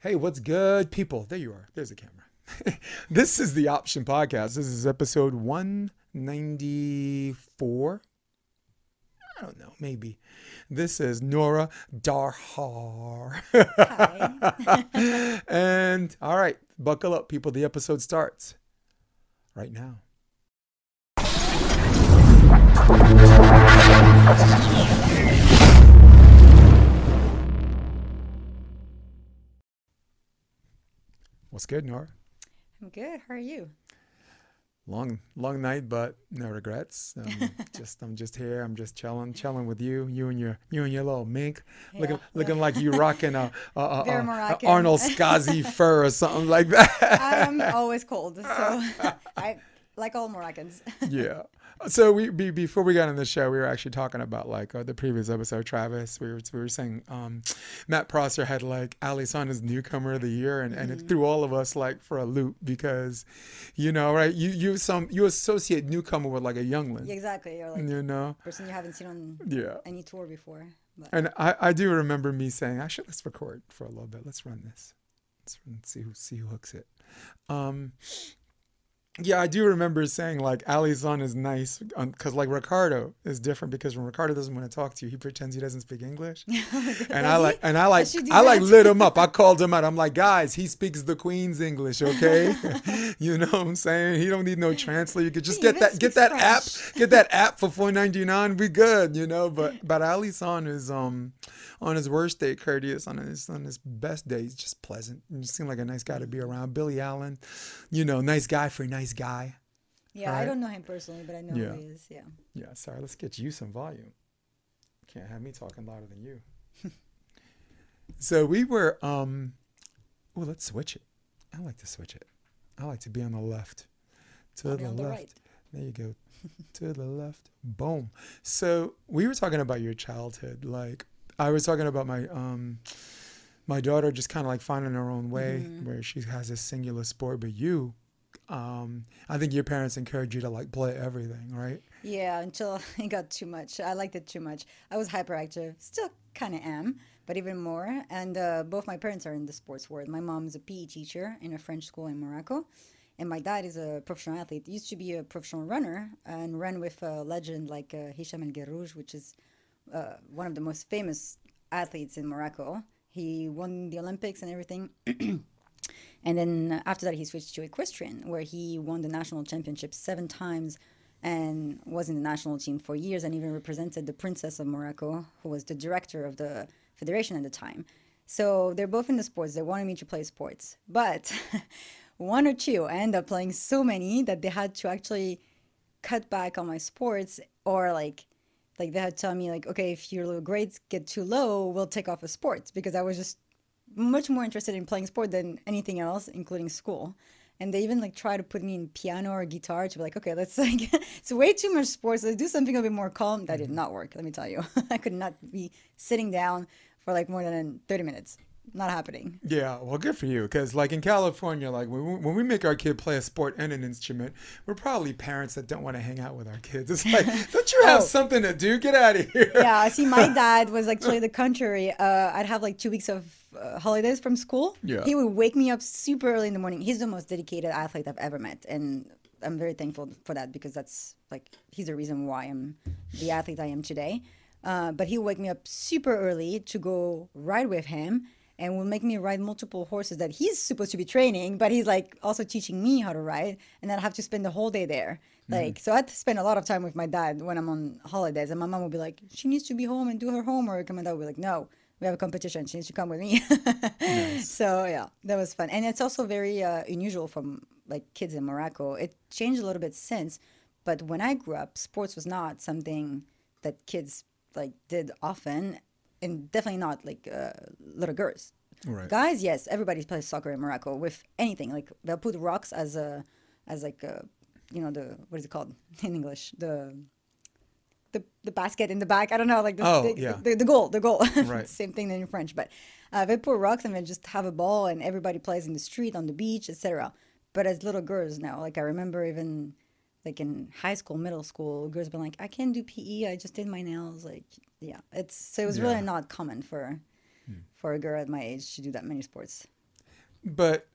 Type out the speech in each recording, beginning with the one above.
Hey, what's good, people? There you are. There's the camera. this is the Option Podcast. This is episode 194. I don't know, maybe. This is Nora Darrhar. Hi. and all right, buckle up, people. The episode starts right now. What's good, Nora? I'm good. How are you? Long, long night, but no regrets. Um, just, I'm just here. I'm just chilling, chilling with you. You and your, you and your little mink, looking, Yeah, looking yeah. like you rocking a, a, a, a-. Arnold Skazi fur or something like that. I'm always cold, so I like all Moroccans. yeah. So we be, before we got on the show, we were actually talking about like uh, the previous episode. Travis, we were we were saying um, Matt Prosser had like Ali as newcomer of the year, and, and it threw all of us like for a loop because, you know, right? You you some you associate newcomer with like a youngling, exactly, or like you know? person you haven't seen on Yeah. any tour before. But And I, I do remember me saying, actually, let's record for a little bit. Let's run this. Let's run, see who see who hooks it. Um, yeah, I do remember saying like Ali's on is nice because like Ricardo is different because when Ricardo doesn't want to talk to you, he pretends he doesn't speak English. and I like and I like do I like lit him up. I called him out. I'm like, guys, he speaks the Queen's English, okay? you know what I'm saying? He don't need no translator. You could just get that get that app, get that app for 4.99. We good, you know. But but Ali San is um on his worst day courteous. On his on his best day, he's just pleasant. You seem like a nice guy to be around. Billy Allen, you know, nice guy for a nice guy. yeah, Right. I don't know him personally, but I know Yeah. who he is. Yeah. Yeah, sorry. Let's get you some volume. Can't have me talking louder than you. so we were. um Oh, let's switch it. I like to switch it. I like to be on the left. To the the left. right. There you go. to the left. Boom. So we were talking about your childhood. Like I was talking about my um my daughter just kind of like finding her own way Mhm. where she has a singular sport, but you. Um, I think your parents encourage you to like play everything, right? Yeah, until it got too much. I liked it too much. I was hyperactive, still kind of am, but even more. And uh, both my parents are in the sports world. My mom's a PE teacher in a French school in Morocco, and my dad is a professional athlete. He used to be a professional runner and ran with a legend like uh, Hicham El Guerrouj, which is uh, one of the most famous athletes in Morocco. He won the Olympics and everything. And then after that, he switched to equestrian, where he won the national championship seven times and was in the national team for years and even represented the Princess of Morocco, who was the director of the federation at the time. So they're both in the sports. They wanted me to play sports. But one or two, I ended up playing so many that they had to actually cut back on my sports or like like they had to tell me like okay if your grades get too low we'll take off a sport because i was just much more interested in playing sport than anything else, including school. And they even like try to put me in piano or guitar to be like, okay, let's like, it's way too much sports. Let's do something a bit more calm. That did mm-hmm. not work. Let me tell you, I could not be sitting down for like more than thirty minutes. Not happening. Yeah, well, good for you. Because, like in California, like when we, when we make our kid play a sport and an instrument, we're probably parents that don't want to hang out with our kids. It's like, don't you have Oh. something to do? Get out of here. Yeah, I see, my dad was actually the contrary. Uh, I'd have like two weeks of uh, holidays from school. Yeah. He would wake me up super early in the morning. He's the most dedicated athlete I've ever met, and I'm very thankful for that because that's like he's the reason why I'm the athlete I am today. Uh, but he would wake me up super early to go ride with him. And will make me ride multiple horses that he's supposed to be training, but he's like also teaching me how to ride, and then I have to spend the whole day there. Like, so I had to spend a lot of time with my dad when I'm on holidays, and my mom would be like, "She needs to be home and do her homework," and my dad would be like, "No, we have a competition. She needs to come with me." So yeah, that was fun, and it's also very uh, unusual from like kids in Morocco. It changed a little bit since, but when I grew up, sports was not something that kids like did often, and definitely not like uh, little girls. Right. Guys, yes, everybody plays soccer in Morocco with anything. Like they'll put rocks as a, as like a, you know the what is it called in English the. The, the basket in the back. I don't know, like the Oh, the, yeah. the, the goal, the goal. Right. Same thing in French, but uh, they put rocks and they just have a ball and everybody plays in the street, on the beach, etc. But as little girls now, like I remember even like in high school, middle school, girls been like, I can't do PE. I just did my nails. Like, yeah, it's so it was Yeah. Hmm. really not common for for a girl at my age to do that many sports. But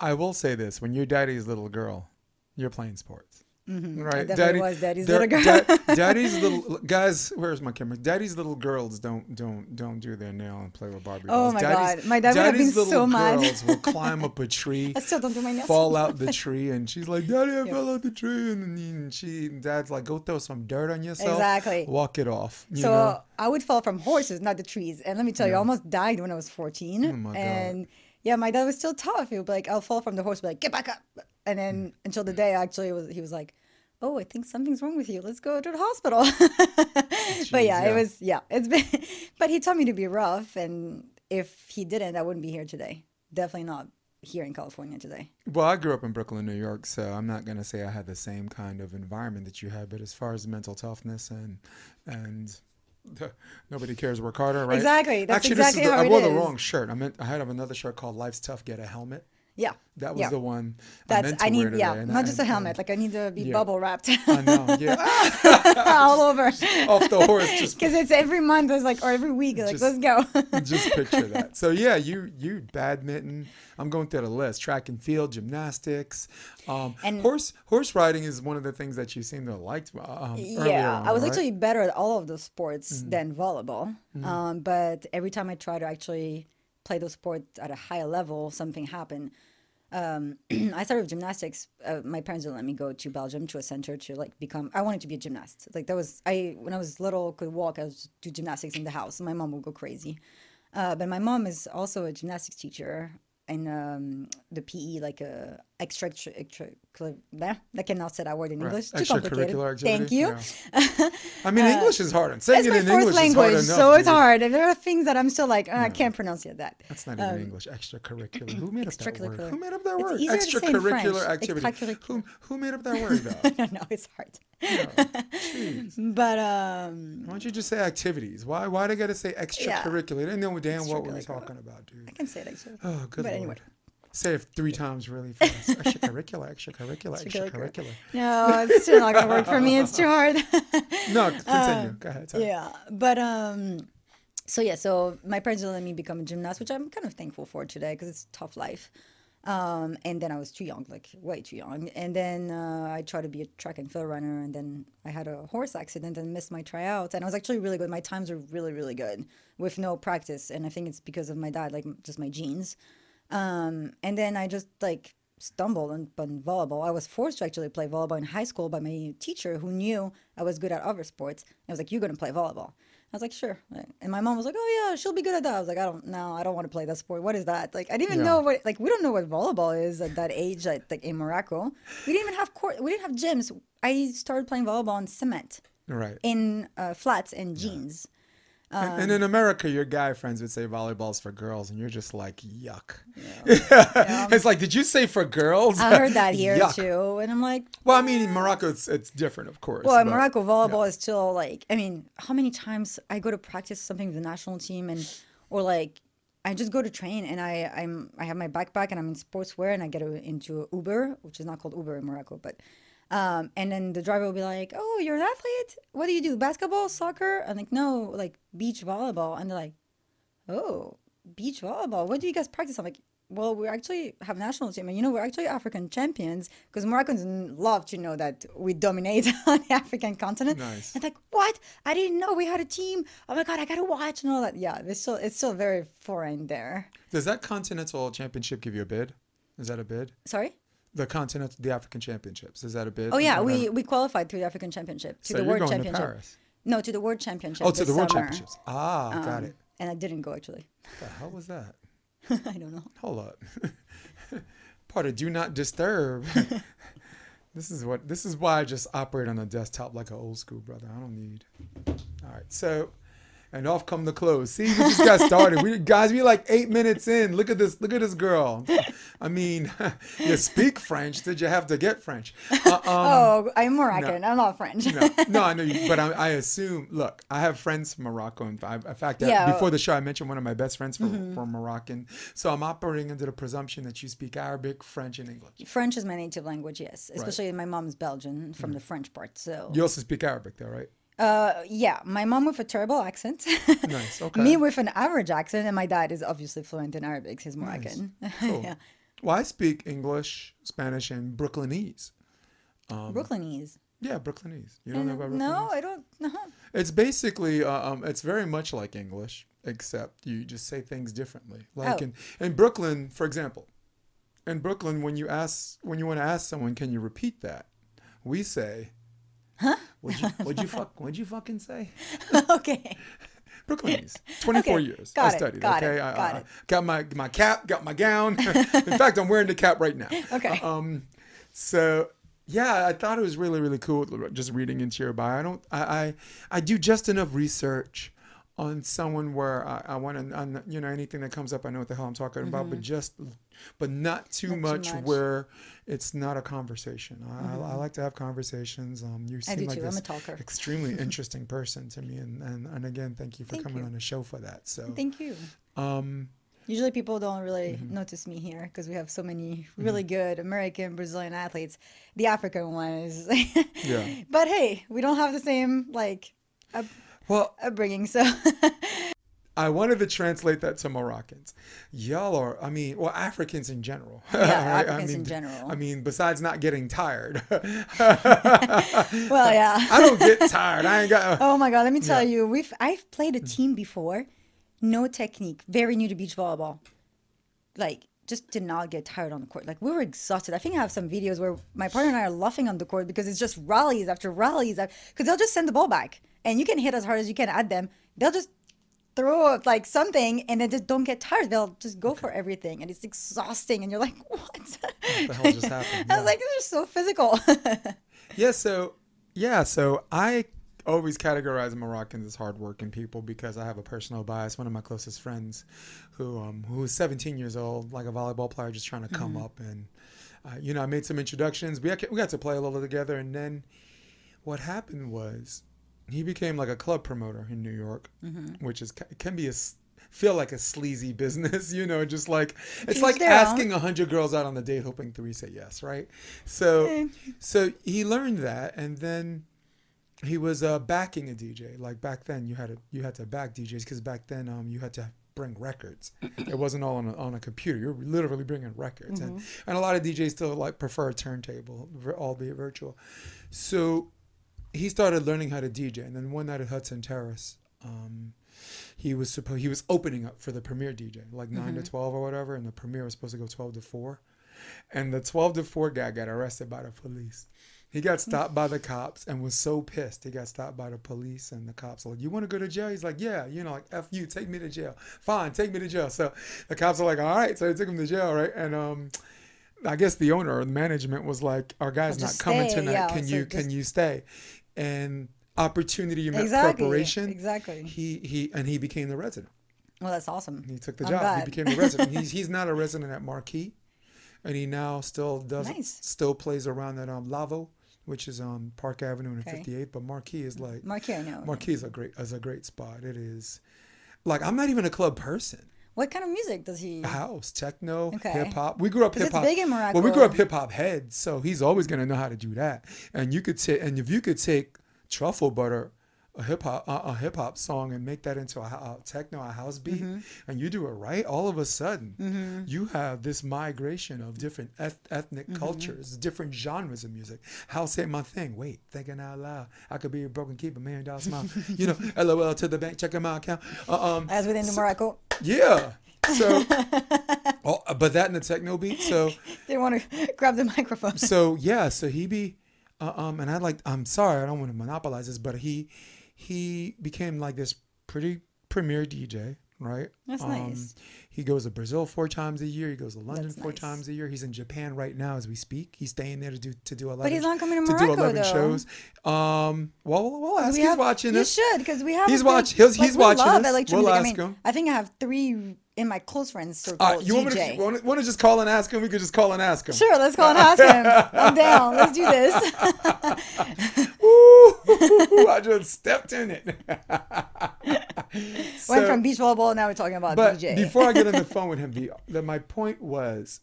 I will say this: when you're daddy's little girl, you're playing sports. Mm-hmm. Right, definitely was daddy's they're- little girl. da- daddy's little guys. Where's my camera? Daddy's little girls don't don't don't do their nail and play with Barbie dolls. Oh my Daddy's- God. My dad would have been little so mad. girls will climb up a tree, I still don't do my nails. fall out the tree, and she's like, "Daddy, I Yeah. fell out the tree," and she, dad's like, "Go throw some dirt on yourself, Exactly. walk it off." You so know? I would fall from horses, not the trees. And let me tell you, I almost died when I was 14. Oh my God. and yeah, my dad was still tough. He would be like, I'll fall from the horse, be like, get back up. And then Hmm. until the day actually was, he was like, oh, I think something's wrong with you. Let's go to the hospital. but yeah, yeah. it was, yeah, it's been, but he told me to be rough. And if he didn't, I wouldn't be here today. Definitely not here in California today. Well, I grew up in Brooklyn, New York, so I'm not gonna say I had the same kind of environment that you had. But as far as mental toughness and and nobody cares work harder, right? Exactly. That's Actually, exactly this is the, I wore the wrong shirt. I meant I had another shirt called "Life's Tough, Get a Helmet." Yeah. That was Yeah. the one. I That's, to I, need, yeah, today, not I- just a and- helmet. Like I need to be Yeah. bubble wrapped I know, yeah, all over. off the horse. Because it's every month, it's like, or every week, like, Just- let's go. just picture that. So yeah, you you badminton. I'm going through the list: track and field, gymnastics, um, And- horse horse riding is one of the things that you seem to have liked. Um, yeah, on, I was right? actually better at all of those sports Mm-hmm. than volleyball. Um, but every time I try to actually play those sports at a higher level, something happened. Um, I started with gymnastics. Uh, my parents didn't let me go to Belgium to a center to like become. I wanted to be a gymnast. Like that was I when I was little, could walk. I was do gymnastics in the house. My mom would go crazy. Uh, but my mom is also a gymnastics teacher in um, the PE, like a extra, extra, extra I cannot say that word in Right. English. Too complicated. Extracurricular activity. Thank you. Yeah. I mean, English is hard. And saying it in English is hard language, enough. so it's hard. And there are things that I'm still like, oh, I can't pronounce it that. That's not even English. Extracurricular. Who made up that word? Extracurricular. Who made up that word? easier to say in French. Extracurricular activity. Who who made up that word don't know. It's hard. Jeez. But um, Why don't you just say activities? Why why do I gotta say extracurricular? They know damn what we were talking about, dude. I can say it actually. Oh, good But lord. anyway. Say it three times really fast. extracurricular, extracurricular, Extracurricular. No, it's still not gonna work for me. It's too hard. No, continue. Go ahead. sorry. Um, yeah, but um, so yeah, so my parents didn't let me become a gymnast, which I'm kind of thankful for today because it's a tough life. Um, and then I was too young, like way too young. And then uh, I tried to be a track and field runner, and then I had a horse accident and missed my tryouts. And I was actually really good. My times were really, really good with no practice. And I think it's because of my dad, like just my genes. Um, and then I just like stumbled on, on volleyball. I was forced to actually play volleyball in high school by my teacher who knew I was good at other sports. I was like, "You're gonna play volleyball." I was like, "Sure." And my mom was like, "Oh yeah, she'll be good at that." I was like, "I don't know. I don't want to play that sport. What is that?" Like, I didn't even Yeah. know what like we don't know what volleyball is at that age. Like, like in Morocco, we didn't even have court. We didn't have gyms. I started playing volleyball on cement Right. in uh, flats and jeans. And, and um, in America, your guy friends would say volleyball's for girls, and you're just like, yuck. it's like, did you say for girls? I heard that here Yuck. too, and I'm like, Well, I mean, in Morocco, it's it's different, of course. Well, in but- Morocco, volleyball is still like. I mean, how many times I go to practice something with the national team, and or like, I just go to train, and I I'm I have my backpack, and I'm in sportswear, and I get a, into Uber, which is not called Uber in Morocco, but. Um, and then the driver will be like, "Oh, you're an athlete. What do you do? Basketball, soccer?" I'm like, "No, like beach volleyball." And they're like, "Oh, beach volleyball. What do you guys practice?" I'm like, "Well, we actually have national team, and you know, we're actually African champions because Moroccans love to know that we dominate on the African continent." Nice. And like, what? I didn't know we had a team. Oh my god, I gotta watch and all that. Yeah, it's still it's still very foreign there. Does that continental championship give you a bid? Is that a bid? Sorry. The continental, the African championships. Is that a bid? Oh yeah, we we qualified to the African championship to So the you're world going to championship. Paris. No, to the world championship. Oh, to the World summer. Championships. Ah, got Um, it. And I didn't go actually. The hell was that? I don't know. Hold up. Part of do not disturb. this is what this is why I just operate on a desktop like an old school brother. I don't need. All right, so and off come the clothes. See, we just got started. We guys, we like eight minutes in. Look at this. Look at this girl. I mean, you speak French. Did you have to get French? Uh, um, oh, I'm Moroccan. I'm not French. no, no, I know you, but I, I assume. Look, I have friends from Morocco. In fact, in Yeah. Mm-hmm. before the show, I mentioned one of my best friends from, from Moroccan. So I'm operating under the presumption that you speak Arabic, French, and English. French is my native language, yes. Especially my mom's Belgian from the French part. So You also speak Arabic, though, right? Uh, yeah, my mom with a terrible accent. Nice. Okay. Me with an average accent, and my dad is obviously fluent in Arabic. He's Moroccan. Cool. yeah. Well, I speak English, Spanish, and Brooklynese. Brooklynese. Yeah, Brooklynese. You don't know about Brooklynese? No, I don't. No. It's basically, uh, um, it's very much like English, except you just say things differently. Like Oh. in, in Brooklyn, for example, in Brooklyn, when you ask, when you want to ask someone, can you repeat that? We say, huh? What'd you, what'd you fuck, what'd you fucking say? okay. Brooklynese. 24 Okay, years. got I it, studied. got it, okay. I, got I- it. got my, my cap, got my gown. in fact, I'm wearing the cap right now. Okay. Um, so yeah, I thought it was really, really cool just reading into your bio. I don't, I, I, I do just enough research on someone where I, I want to, you know, anything that comes up, I know what the hell I'm talking about, but just, but not too, Mm-hmm. Not too much, much. where it's not a conversation. I, I, I like to have conversations. Um, you seem like too. I'm this a talker. extremely interesting person to me, and, and, and again, thank you for Thank coming you. on the show for that. So, Thank you. um, Usually people don't really Mm-hmm. notice me here because we have so many really good American, Brazilian athletes. The African one is. Yeah. But hey, we don't have the same like up- well, upbringing, so. I wanted to translate that to Moroccans. Y'all are, I mean, well, Africans in general. Yeah, right? Africans I in general. I mean, besides not getting tired, well, yeah. I don't get tired. I ain't got. Uh, oh my god, let me tell Yeah. you, we've I've played a team before, no technique, very new to beach volleyball. Like just did not get tired on the court. Like we were exhausted. I think I have some videos where my partner and I are laughing on the court because it's just rallies after rallies because they'll just send the ball back and you can hit as hard as you can at them. They'll just throw up like something and then just don't get tired. They'll just go for everything and it's exhausting and you're like, what? what the hell just happened? I Yeah. was like, they're so physical. Yeah, so yeah, so I always categorize Moroccans as hardworking people because I have a personal bias. One of my closest friends, who um who was 17 years old, like a volleyball player, just trying to come up, and uh, you know, I made some introductions. We we got to play a little together, and then what happened was he became like a club promoter in New York, which is can be a feel like a sleazy business, you know, just like it's Each like their own. asking a hundred girls out on the date, hoping three say yes, right? So, so he learned that, and then he was uh, backing a DJ. Like back then, you had to you had to back DJs because back then um you had to bring records. It wasn't all on a, on a computer. You're literally bringing records, and and a lot of DJs still like prefer a turntable, albeit virtual. So he started learning how to DJ, and then one night at Hudson Terrace. Um, he was supposed he was opening up for the premiere DJ, like 9 to twelve or whatever, and the premiere was supposed to go twelve to four, and the twelve to four guy got arrested by the police. He got stopped by the cops and was so pissed. He got stopped by the police and the cops were like, "You want to go to jail?" He's like, "Yeah." You know, like "F you, take me to jail." Fine, take me to jail. So the cops are like, "All right." So they took him to jail, right? And um, I guess the owner or the management was like, "Our guy's not coming stay, tonight. yeah, can you just- can you stay?" And opportunity met Exactly, preparation. exactly. He he and he became the resident. well, that's awesome. He took the I'm job. glad. He became the resident. he's he's not a resident at Marquee, and he now still does Nice. still plays around at um Lavo, which is on Park Avenue and Okay. 58th. But Marquee is like Marquee, I know. Marquee is a great is a great spot. It is like I'm not even a club person. What kind of music does he? House, techno, Okay. hip hop. We grew up hip hop. big in Well, we grew up hip hop heads, so he's always gonna know how to do that. And you could take and if you could take truffle butter. A hip hop, a, a hip hop song, and make that into a, a techno, a house beat, Mm-hmm. and you do it right. All of a sudden, you have this migration of different eth- ethnic Mm-hmm. cultures, different genres of music. House ain't my thing. Wait, thinking out loud. I could be a broken keep, a million dollar smile. you know, LOL to the bank, check my account. Uh, um, As within the Morocco, yeah. So, oh, but that in the techno beat. So, they want to grab the microphone. so yeah. So he be, uh, um, and I like. I'm sorry, I don't want to monopolize this, but he, he became like this pretty premier DJ, right? That's Um, nice. He goes to Brazil four times a year. He goes to London That's four nice. times a year. He's in Japan right now as we speak. He's staying there to do to do eleven. But he's not coming to to do eleven though. shows. Um, well, we'll, we'll ask. We He's have- watching you this. should because we have. He's watching. he's- like, he's we watching love this. electro We'll music. I ask mean, him. I think I have three in my close friends circle. Uh, you want me, DJ. to, want, to, want to just call and ask him? We could just call and ask him. Sure, let's call and ask him. I'm down. Let's do this. I just stepped in it. Went So- from beach volleyball, now we're talking about but DJ. before I get on the phone with him, the, the my point was,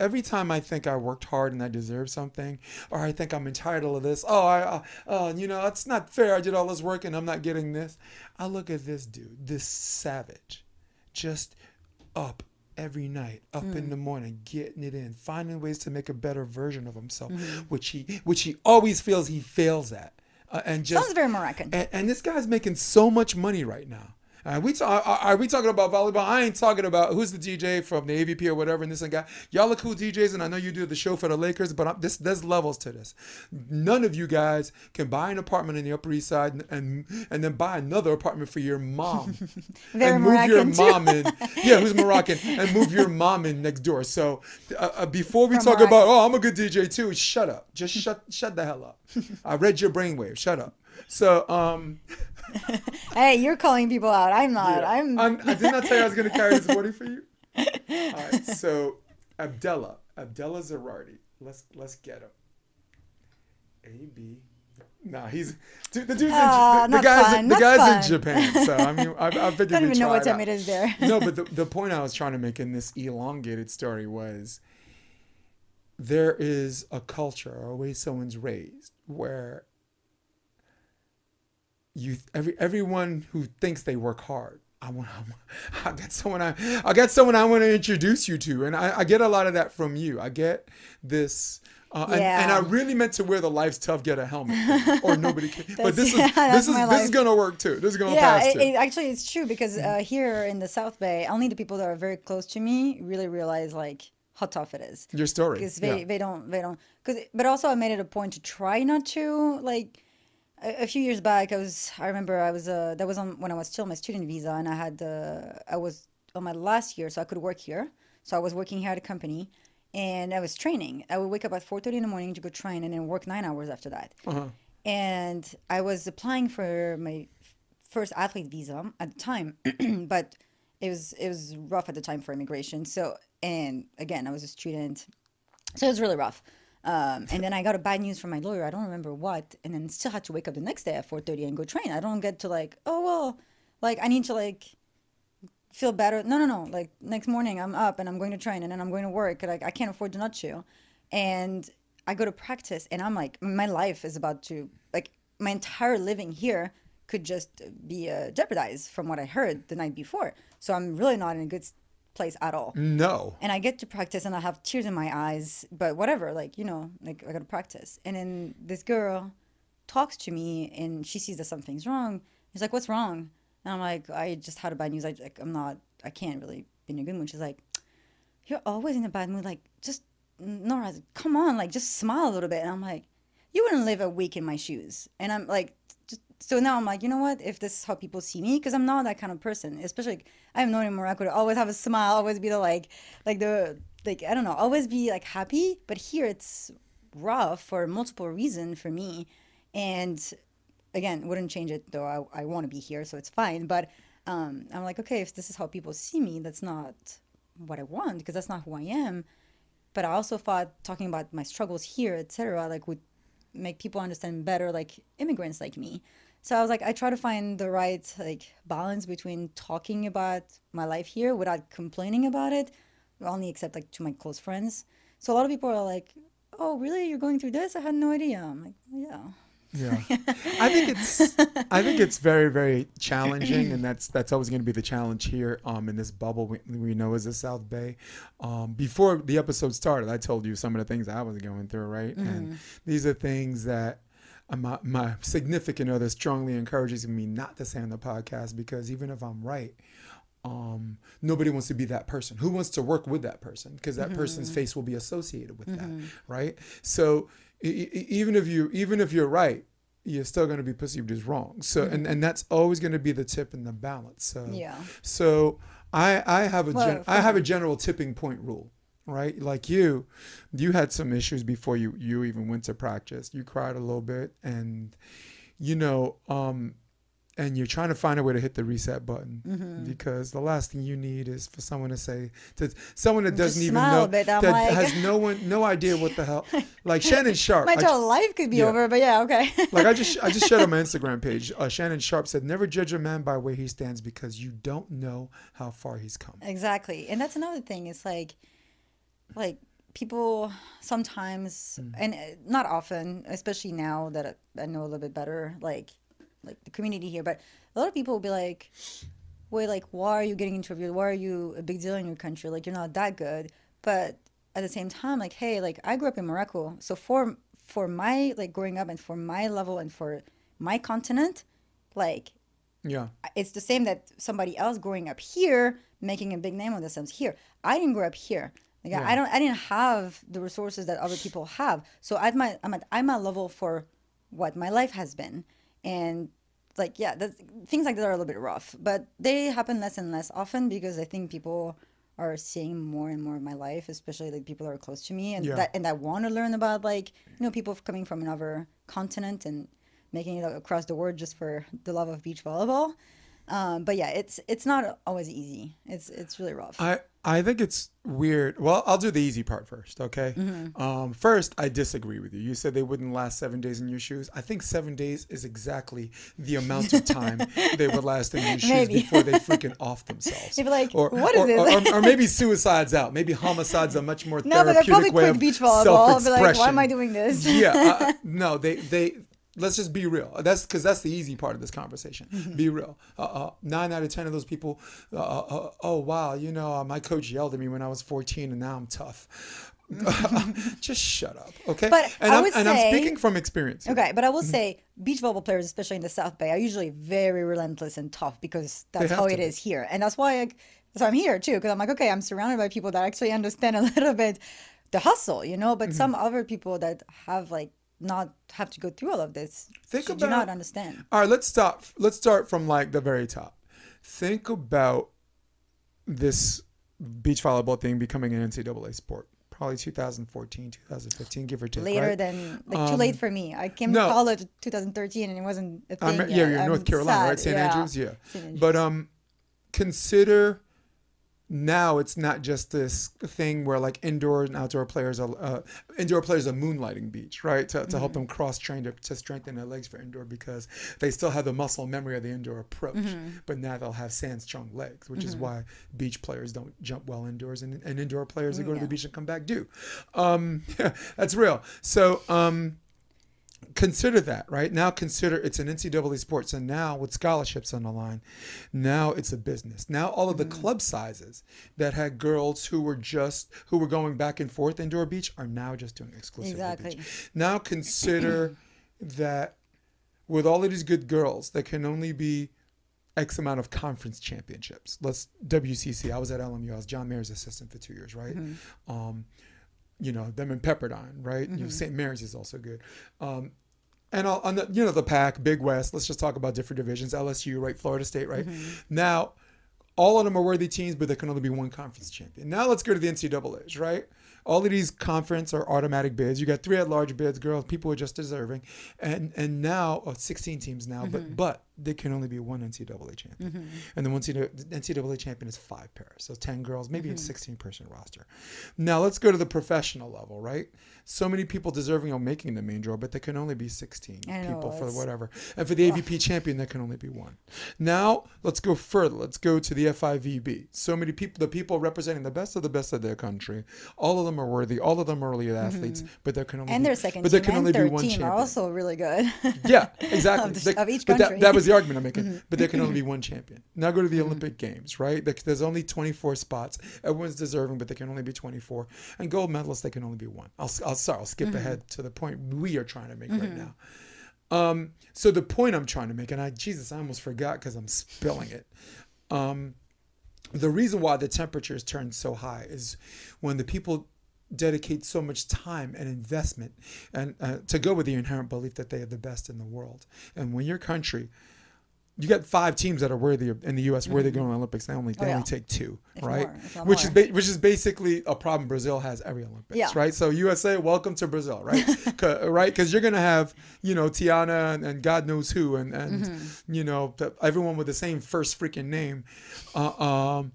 every time I think I worked hard and I deserve something, or I think I'm entitled to this, oh, I, uh, uh, you know, it's not fair. I did all this work and I'm not getting this. I look at this dude, this savage, just up every night, up in the morning, getting it in, finding ways to make a better version of himself, which he, which he always feels he fails at, uh, and just Sounds very Moroccan. and, and this guy's making so much money right now. Are we, ta- are, are we talking about volleyball? I ain't talking about who's the DJ from the AVP or whatever. And this and that. Y'all are cool DJs, and I know you do the show for the Lakers, but I'm, this there's levels to this. None of you guys can buy an apartment in the Upper East Side and and, and then buy another apartment for your mom and move your Moroccan, too. mom in. Yeah, who's Moroccan and move your mom in next door. So uh, uh, before we From talk Morocco. about oh I'm a good DJ too, shut up. Just shut shut the hell up. I read your brainwave. Shut up. So um. Hey, you're calling people out. I'm not. Yeah. I'm. I'm- I did not tell you I was going to carry this body for you. All right, so Abdella, Abdella Zerardi. Let's let's get him. A B. Nah, he's dude, the dude's Ah, in, the, the guy's fun, the guy's fun. in Japan. So I mean, I, I figured don't even know what time it is there. no, but the, the point I was trying to make in this elongated story was there is a culture or a way someone's raised where you every everyone who thinks they work hard. I want. I got someone. I I got someone I want to introduce you to, and I, I get a lot of that from you. I get this. Uh, and, and I really meant to wear the life's tough get a helmet thing, or nobody can. but this is yeah, this is this is gonna work too. This is gonna yeah, pass it, too. it, actually, it's true because uh, here in the South Bay, only the people that are very close to me really realize like how tough it is. Your story. because they, yeah. they don't they don't because but also I made it a point to try not to like a, a few years back I was I remember I was uh that was on when I was still my student visa and I had uh, I was on my last year so I could work here so I was working here at a company and I was training I would wake up at 4:30 in the morning to go train and then work 9 hours after that Uh-huh. and I was applying for my first athlete visa at the time, but it was it was rough at the time for immigration. So and again, I was a student, so it was really rough. Um, and then I got a bad news from my lawyer. I don't remember what, and then still had to wake up the next day at four thirty and go train. I don't get to like, oh well, like I need to like feel better. No, no, no. Like next morning, I'm up and I'm going to train, and then I'm going to work. Like I can't afford to not to. And I go to practice, and I'm like, my life is about to like my entire living here could just be uh, jeopardized from what I heard the night before. So I'm really not in a good place at all. no. And I get to practice, and I have tears in my eyes. But whatever, like you know, like I got to practice. And then this girl talks to me, and she sees that something's wrong. She's like, "What's wrong?" And I'm like, "I just had a bad news. I like, I'm not. I can't really be in a good mood." She's like, "You're always in a bad mood. Like, just Nora, come on, like, just smile a little bit." And I'm like, "You wouldn't live a week in my shoes." And I'm like, so now I'm like, you know what? If this is how people see me, because I'm not that kind of person. Especially, like, I'm known in Morocco to always have a smile, always be the like, like the like I don't know, always be like happy. But here it's rough for multiple reasons for me, and again, wouldn't change it though. I, I want to be here, so it's fine. But um, I'm like, okay, if this is how people see me, that's not what I want because that's not who I am. But I also thought talking about my struggles here, etc., like would make people understand better, like immigrants like me. So I was like, I try to find the right like balance between talking about my life here without complaining about it, only except like to my close friends. So a lot of people are like, "Oh, really? You're going through this? I had no idea." I'm like, "Yeah." Yeah, I think it's I think it's very very challenging, and that's that's always going to be the challenge here um, in this bubble we, we know as the South Bay. Um, before the episode started, I told you some of the things I was going through, right? And these are things that my, my significant other strongly encourages me not to say on the podcast because even if I'm right, um, nobody wants to be that person. Who wants to work with that person? Because that person's mm-hmm. face will be associated with that, mm-hmm. right? So e- e- even if you even if you're right, you're still going to be perceived as wrong. So mm-hmm. and, and that's always going to be the tip and the balance. So Yeah. So I I have a Well, gen- I have a general tipping point rule. Right, like you, you had some issues before you you even went to practice. You cried a little bit, and you know, um, and you're trying to find a way to hit the reset button Mm-hmm. because the last thing you need is for someone to say to someone that doesn't even know that like- has no one no idea what the hell like Shannon Sharpe. My whole life could be yeah. over, but yeah, okay. like I just I just shared on my Instagram page. Uh, Shannon Sharpe said, "Never judge a man by where he stands because you don't know how far he's come." Exactly. And that's another thing. It's like like people sometimes, Hmm. and uh, not often, especially now that I- know a little bit better, like like the community here, but a lot of people will be like, "Wait, like, why are you getting interviewed? Why are you a big deal in your country? Like, you're not that good." But at the same time, like, hey, like, I grew up in Morocco, so for for my like growing up and for my level and for my continent, like Yeah. it's the same that somebody else growing up here making a big name on the themselves here. I didn't grow up here. Like Yeah. I don't I didn't have the resources that other people have. So at my I'm at I'm at level for what my life has been. And like yeah, that's, things like that are a little bit rough. But they happen less and less often because I think people are seeing more and more of my life, especially like people that are close to me and Yeah. that and that want to learn about like you know people coming from another continent and making it across the world just for the love of beach volleyball. Um, but yeah, it's it's not always easy. It's it's really rough. I I think it's weird. Well, I'll do the easy part first, okay? Mm-hmm. Um, first, I disagree with you. You said they wouldn't last seven days in your shoes. I think seven days is exactly the amount of time they would last in your shoes Maybe. before they freaking off themselves. They'd be like, or, "What is or, this?" Or, or maybe suicide's out. Maybe homicide's a much more no, but they're probably therapeutic way of beach volleyball. I'll be like, why am. I doing this? yeah, uh, no, they they. Let's just be real. That's because that's the easy part of this conversation. Mm-hmm. Be real. Uh, uh, nine out of ten of those people. Uh, uh, oh wow, you know, uh, my coach yelled at me when I was fourteen, and now I'm tough. just shut up, okay? But and I I'm would and I'm speaking from experience. here. Okay, but I will say beach volleyball players, especially in the South Bay, are usually very relentless and tough because that's how it be. is here, and that's why I, so I'm here too because I'm like, okay, I'm surrounded by people that actually understand a little bit the hustle, you know. But Mm-hmm. some other people that have like not have to go through all of this Think do not understand. All right, let's stop. Let's start from like the very top. Think about this beach volleyball thing becoming an NCAA sport. Probably 2014, 2015, give or take. Later right? than like too late for me. I came no. to college in 2013 and it wasn't a I'm- yeah, yet. you're I'm North Carolina, sad. right? St. Yeah. Andrews, yeah. St. Andrews. But um, consider now it's not just this thing where like indoor and outdoor players are uh, indoor players are moonlighting beach, right? To, to Mm-hmm. help them cross train to, to strengthen their legs for indoor because they still have the muscle memory of the indoor approach, Mm-hmm. but now they'll have sand strong legs, which is why beach players don't jump well indoors and, and indoor players that go to the beach and come back do. Um, that's real. So um, consider that right now consider it's an ncaa sport so now with scholarships on the line now it's a business now all of the Mm-hmm. club sizes that had girls who were just who were going back and forth indoor beach are now just doing exclusive Exactly. beach now consider that with all of these good girls there can only be X amount of conference championships. Let's WCC. I was at LMU. I was John Mayer's assistant for two years, right? Um, you know them in Pepperdine, right? You mm-hmm. know St. Mary's is also good. Um, and on on the you know the pack, Big West. Let's just talk about different divisions. LSU, right? Florida State, right? Mm-hmm. Now, all of them are worthy teams, but there can only be one conference champion. Now let's go to the NCAA's, right? All of these conference are automatic bids. You got three at large bids, girls. People are just deserving, and and now oh, 16 teams now, but mm-hmm. but there can only be one NCAA champion, mm-hmm. and the one NCAA champion is five pairs, so 10 girls, maybe it's mm-hmm. 16 person roster. Now let's go to the professional level, right? So many people deserving of making the main draw, but there can only be 16 I know, people for whatever, and for the AVP champion, there can only be one. Now let's go further. Let's go to the FIVB. So many people, the people representing the best of the best of their country, all of them are worthy. All of them are elite mm-hmm. athletes, but there can only and be, their second but there team can only be one team champion. are also really good. Yeah, exactly. Of the- of each but that, country. that was the argument I'm making. Mm-hmm. But there can only be one champion. Now go to the Olympic Games, right? There's only 24 spots. Everyone's deserving, but there can only be 24. And gold medalists, there can only be one. I'll, I'll sorry, I'll skip Mm-hmm. ahead to the point we are trying to make right now. Um, so the point I'm trying to make, and I Jesus, I almost forgot because I'm spilling it. Um, the reason why the temperatures turn so high is when the people dedicate so much time and investment and uh, to go with the inherent belief that they are the best in the world and when your country you got five teams that are worthy of, in the U.S. worthy of going to the Olympics. They only they Oh, yeah. only take two, If right? more, which is ba- which is basically a problem Brazil has every Olympics, Yeah. right? So USA, welcome to Brazil, right? right? Because you're gonna have you know Tiana and, and God knows who, and and Mm-hmm. you know the, everyone with the same first freaking name. Uh, um,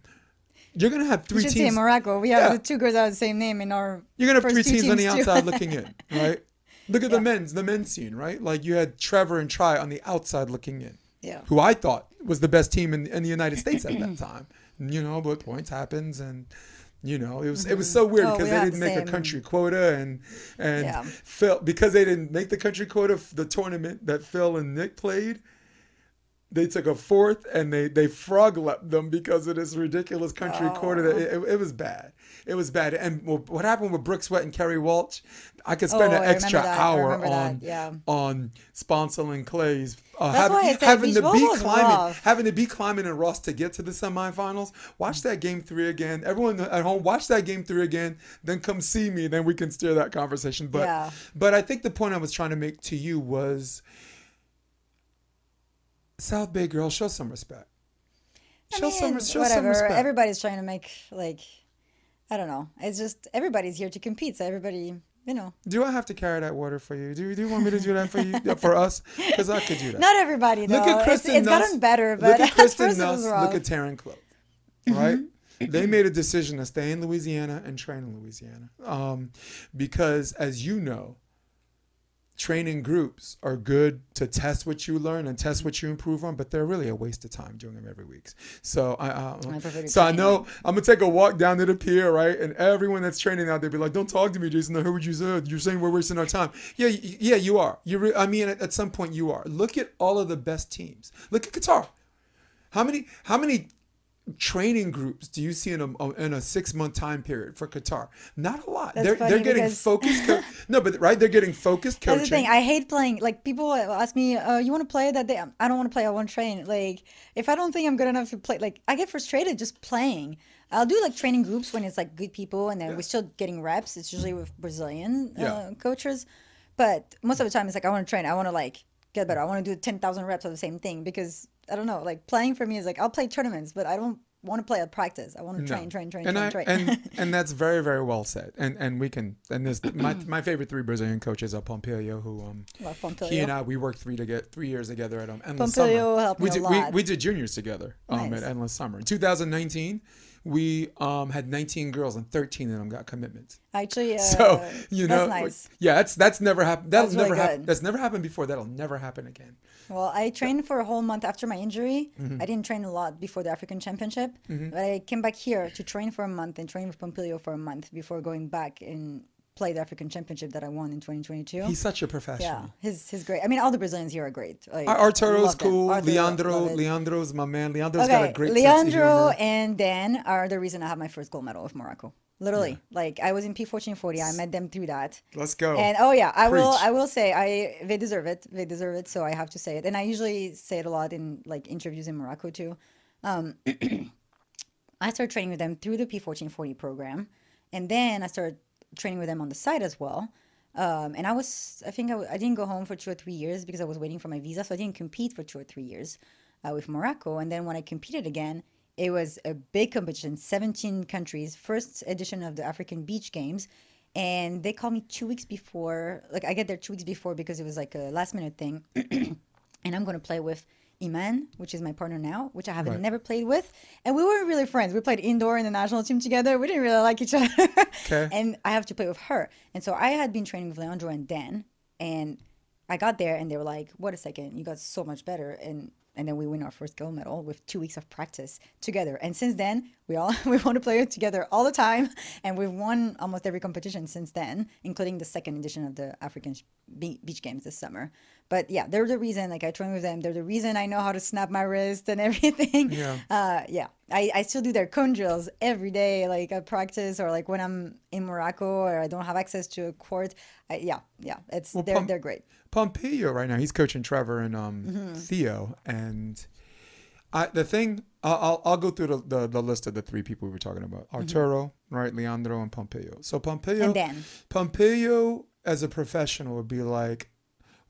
you're gonna have You three should say. Morocco. We have Yeah. the two girls that have the same name in our. You're gonna have three two teams on the outside looking in, right? Look at the men's the men's scene, right? Like you had Trevor and Tri on the outside looking in Yeah. who I thought was the best team in, in the United States at that time. You know, but points happens and You know, it was it was so weird Oh, because we they didn't the make a country quota and and Yeah. Phil because they didn't make the country quota the tournament that Phil and Nick played. They took a fourth and they they frog leapt them because of this ridiculous country quota. That it, it, it was bad. It was bad. And what happened with Brooke Sweat and Kerri Walsh? I could spend Oh, an extra remember that. I hour on Yeah. on Sponcil and Claes' uh, having, having to be Klineman, rough. having to be Klineman in Ross to get to the semifinals. Watch that game three again. Everyone at home, watch that game three again. Then come see me. Then we can steer that conversation. But Yeah. but I think the point I was trying to make to you was South Bay girls show some respect. I Show some mean, show some respect. Everybody's trying to make like, I don't know. It's just everybody's here to compete, so everybody, you know. do I have to carry that water for you? Do, do you want me to do that for you for us? Because I could do that. Not everybody though. Look at Kristen it's Nuss. gotten better, but at at Kristen Nuss. Mm-hmm. Look at Taryn Kloth. Right? They made a decision to stay in Louisiana and train in Louisiana. Um, because, as you know, training groups are good to test what you learn and test what you improve on, but they're really a waste of time doing them every week. So I, uh, I so I know I'm gonna take a walk down to the pier, right? And everyone that's training out there be like, "Don't talk to me, Jason. I heard what you said. You're saying we're wasting our time." Yeah, yeah, you are. You, re- I mean, at, at some point, you are. Look at all of the best teams. Look at Qatar. How many? How many? Training groups do you see in a in a six month time period for Qatar? Not a lot. That's they're they're getting because- focused. Co- no, but right, they're getting focused coaching. That's the thing. I hate playing. Like people ask me, uh, "You want to play that day?" I don't want to play. I want to train. Like if I don't think I'm good enough to play, like I get frustrated just playing. I'll do like training groups when it's like good people, and then we're still getting reps. It's usually with Brazilian uh, Yeah. coaches, but most of the time it's like I want to train. I want to like get better. I want to do ten thousand reps of the same thing because I don't know. Like playing for me is like I'll play tournaments, but I don't want to play at practice. I want to train, train, train, and train, I, train. and and that's very very well said. And and we can and this my my favorite three Brazilian coaches are Pompilio, who um Pompilio. he and I we worked three to get three years together at um Endless Pompilio Summer. helped we did lot. We, we did juniors together um Nice. at Endless Summer. In 2019, we um had 19 girls and 13 of them got commitments. Actually, uh, So you know, that's nice. yeah, that's that's never happened. That'll That's really never happen. good. That's never happened before. That'll never happen again. Well, I trained for a whole month after my injury. Mm-hmm. I didn't train a lot before the African Championship, but I came back here to train for a month and train with Pompilio for a month before going back and play the African Championship that I won in 2022. He's such a professional. yeah, he's he's great. I mean, all the Brazilians here are great. Like, Ar- Arturo's cool. Arturo, Leandro. Leandro's my man. Leandro's got a Okay, great sense of Leandro and Dan are the reason I have my first gold medal with Morocco. Literally, like I was in P1440. I met them through that. Let's go. And oh yeah, I will. I will say I they deserve it. They deserve it. So I have to say it. And I usually say it a lot in like interviews in Morocco too. Um, I started training with them through the P1440 program, and then I started training with them on the side as well. Um, and I was, I think I, didn't go home for two or three years because I was waiting for my visa, so I didn't compete for two or three years uh, with Morocco. And then when I competed again, it was a big competition, 17 countries, first edition of the African Beach Games. And they called me two weeks before, like I get there two weeks before because it was like a last minute thing. and I'm going to play with Iman, which is my partner now, which I haven't Right. never played with. And we weren't really friends. We played indoor in the national team together. We didn't really like each other. Okay. And I have to play with her. And so I had been training with Leandro and Dan. And I got there and they were like, wait a second, you got so much better. And and then we win our first gold medal with two weeks of practice together. And since then, we all we want to play it together all the time, and we've won almost every competition since then, including the second edition of the African Beach Games this summer. But yeah, they're the reason. Like I train with them. They're the reason I know how to snap my wrist and everything. Yeah. Uh, yeah. I, I still do their cone drills every day, like at practice or like when I'm in Morocco or I don't have access to a court. I, yeah, yeah. It's Well, they're pump- they're great. Pompeo right now. He's coaching Trevor and um, Mm-hmm. Theo, and I the thing I'll, I'll I'll go through the, the, the list of the three people we were talking about: Arturo, right, Leandro, and Pompeo. So Pompeo Mm-hmm. And Dan. Pompeo as a professional would be like,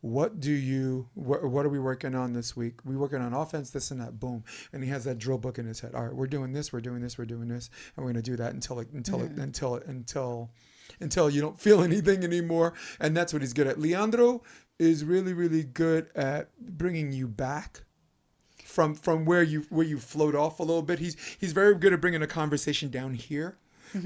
what do you what, what are we working on this week? We working on offense this and that. Boom. And he has that drill book in his head. All right we're doing this we're doing this we're doing this and we're going to do that until it until it until it until until you don't feel anything anymore. And that's what he's good at. Leandro is really really good at bringing you back from from where you where you float off a little bit. He's he's very good at bringing a conversation down here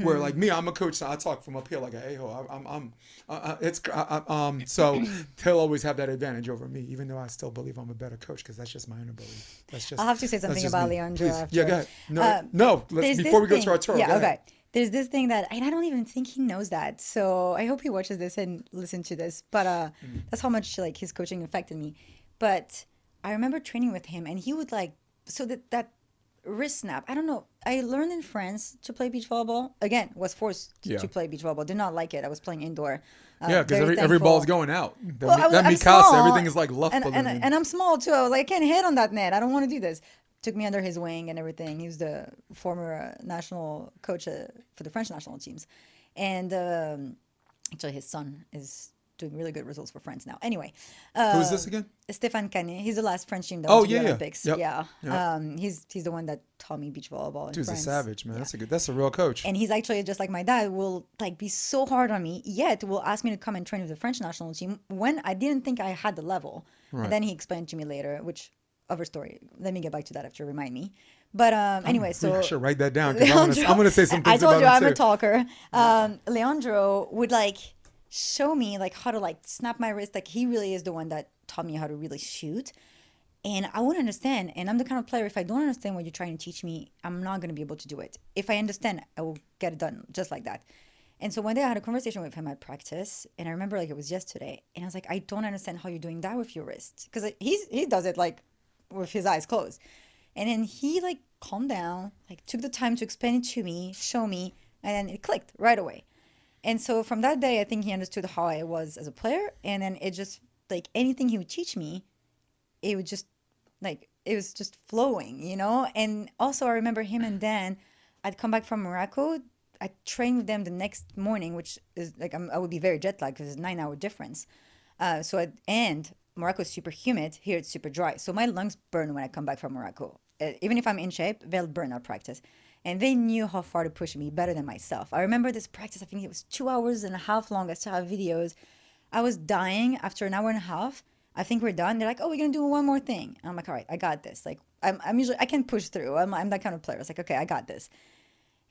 where like me i'm a coach so i talk from up here like hey ho i'm i'm uh, uh, it's uh, uh, um so he'll always have that advantage over me even though i still believe i'm a better coach because that's just my inner belief that's just I'll have to say something about me. Leandro after. yeah go ahead no Um, no let's before we go to our thing- tour Yeah, okay. there's this thing that and I don't even think he knows that. So I hope he watches this and listen to this. But uh, Mm. that's how much like his coaching affected me. But I remember training with him, and he would like so that that wrist snap. I don't know. I learned in France to play beach volleyball. Again, was forced Yeah. to play beach volleyball. Did not like it. I was playing indoor. Uh, yeah, because every, every ball's going out. The, Well, was- that I'm Mikasa, small, everything is like love and, and, and I'm small too. I was like, I can't hit on that net. I don't want to do this. Took me under his wing and everything. He was the former uh, national coach uh, for the French national teams, and um, actually his son is doing really good results for France now. Anyway, uh, Who is this again? Stéphane Canet. He's the last French team that Oh, went to yeah, the yeah. Olympics. Yep. Yeah, Yep. Um, he's he's the one that taught me beach volleyball. in Dude's a savage, man. That's a good. That's a real coach. And he's actually just like my dad will like be so hard on me, yet will ask me to come and train with the French national team when I didn't think I had the level. Right. And then he explained to me later, which other story. Let me get back to that after you remind me. But um, anyway, so I should write that down I'm gonna, Leandro- I'm gonna say some I told you I'm him a talker. Um, Leandro would like show me like how to like snap my wrist. Like he really is the one that taught me how to really shoot. And I wouldn't understand. And I'm the kind of player, if I don't understand what you're trying to teach me, I'm not going to be able to do it. If I understand, I will get it done just like that. And so one day I had a conversation with him at practice, and I remember like it was yesterday, and I was like, I don't understand how you're doing that with your wrist, because he's he does it like with his eyes closed, and then he like calmed down, like took the time to explain it to me, show me, and then it clicked right away. And so from that day, I think he understood how I was as a player, and then it just like anything he would teach me, it would just like it was just flowing, you know. And also, I remember him and Dan. I'd come back from Morocco. I trained with them the next morning, which is like I'm, I would be very jet lagged because it's nine hour difference. Uh, so at, and Morocco is super humid. Here it's super dry. So my lungs burn when I come back from Morocco. Uh, even if I'm in shape, they'll burn at practice. And they knew how far to push me better than myself. I remember this practice. I think it was two hours and a half long. I still have videos. I was dying after an hour and a half. I think we're done. They're like, "Oh, we're gonna do one more thing." And I'm like, "All right, I got this." Like, I'm, I'm usually I can push through. I'm, I'm that kind of player. It's like, okay, I got this.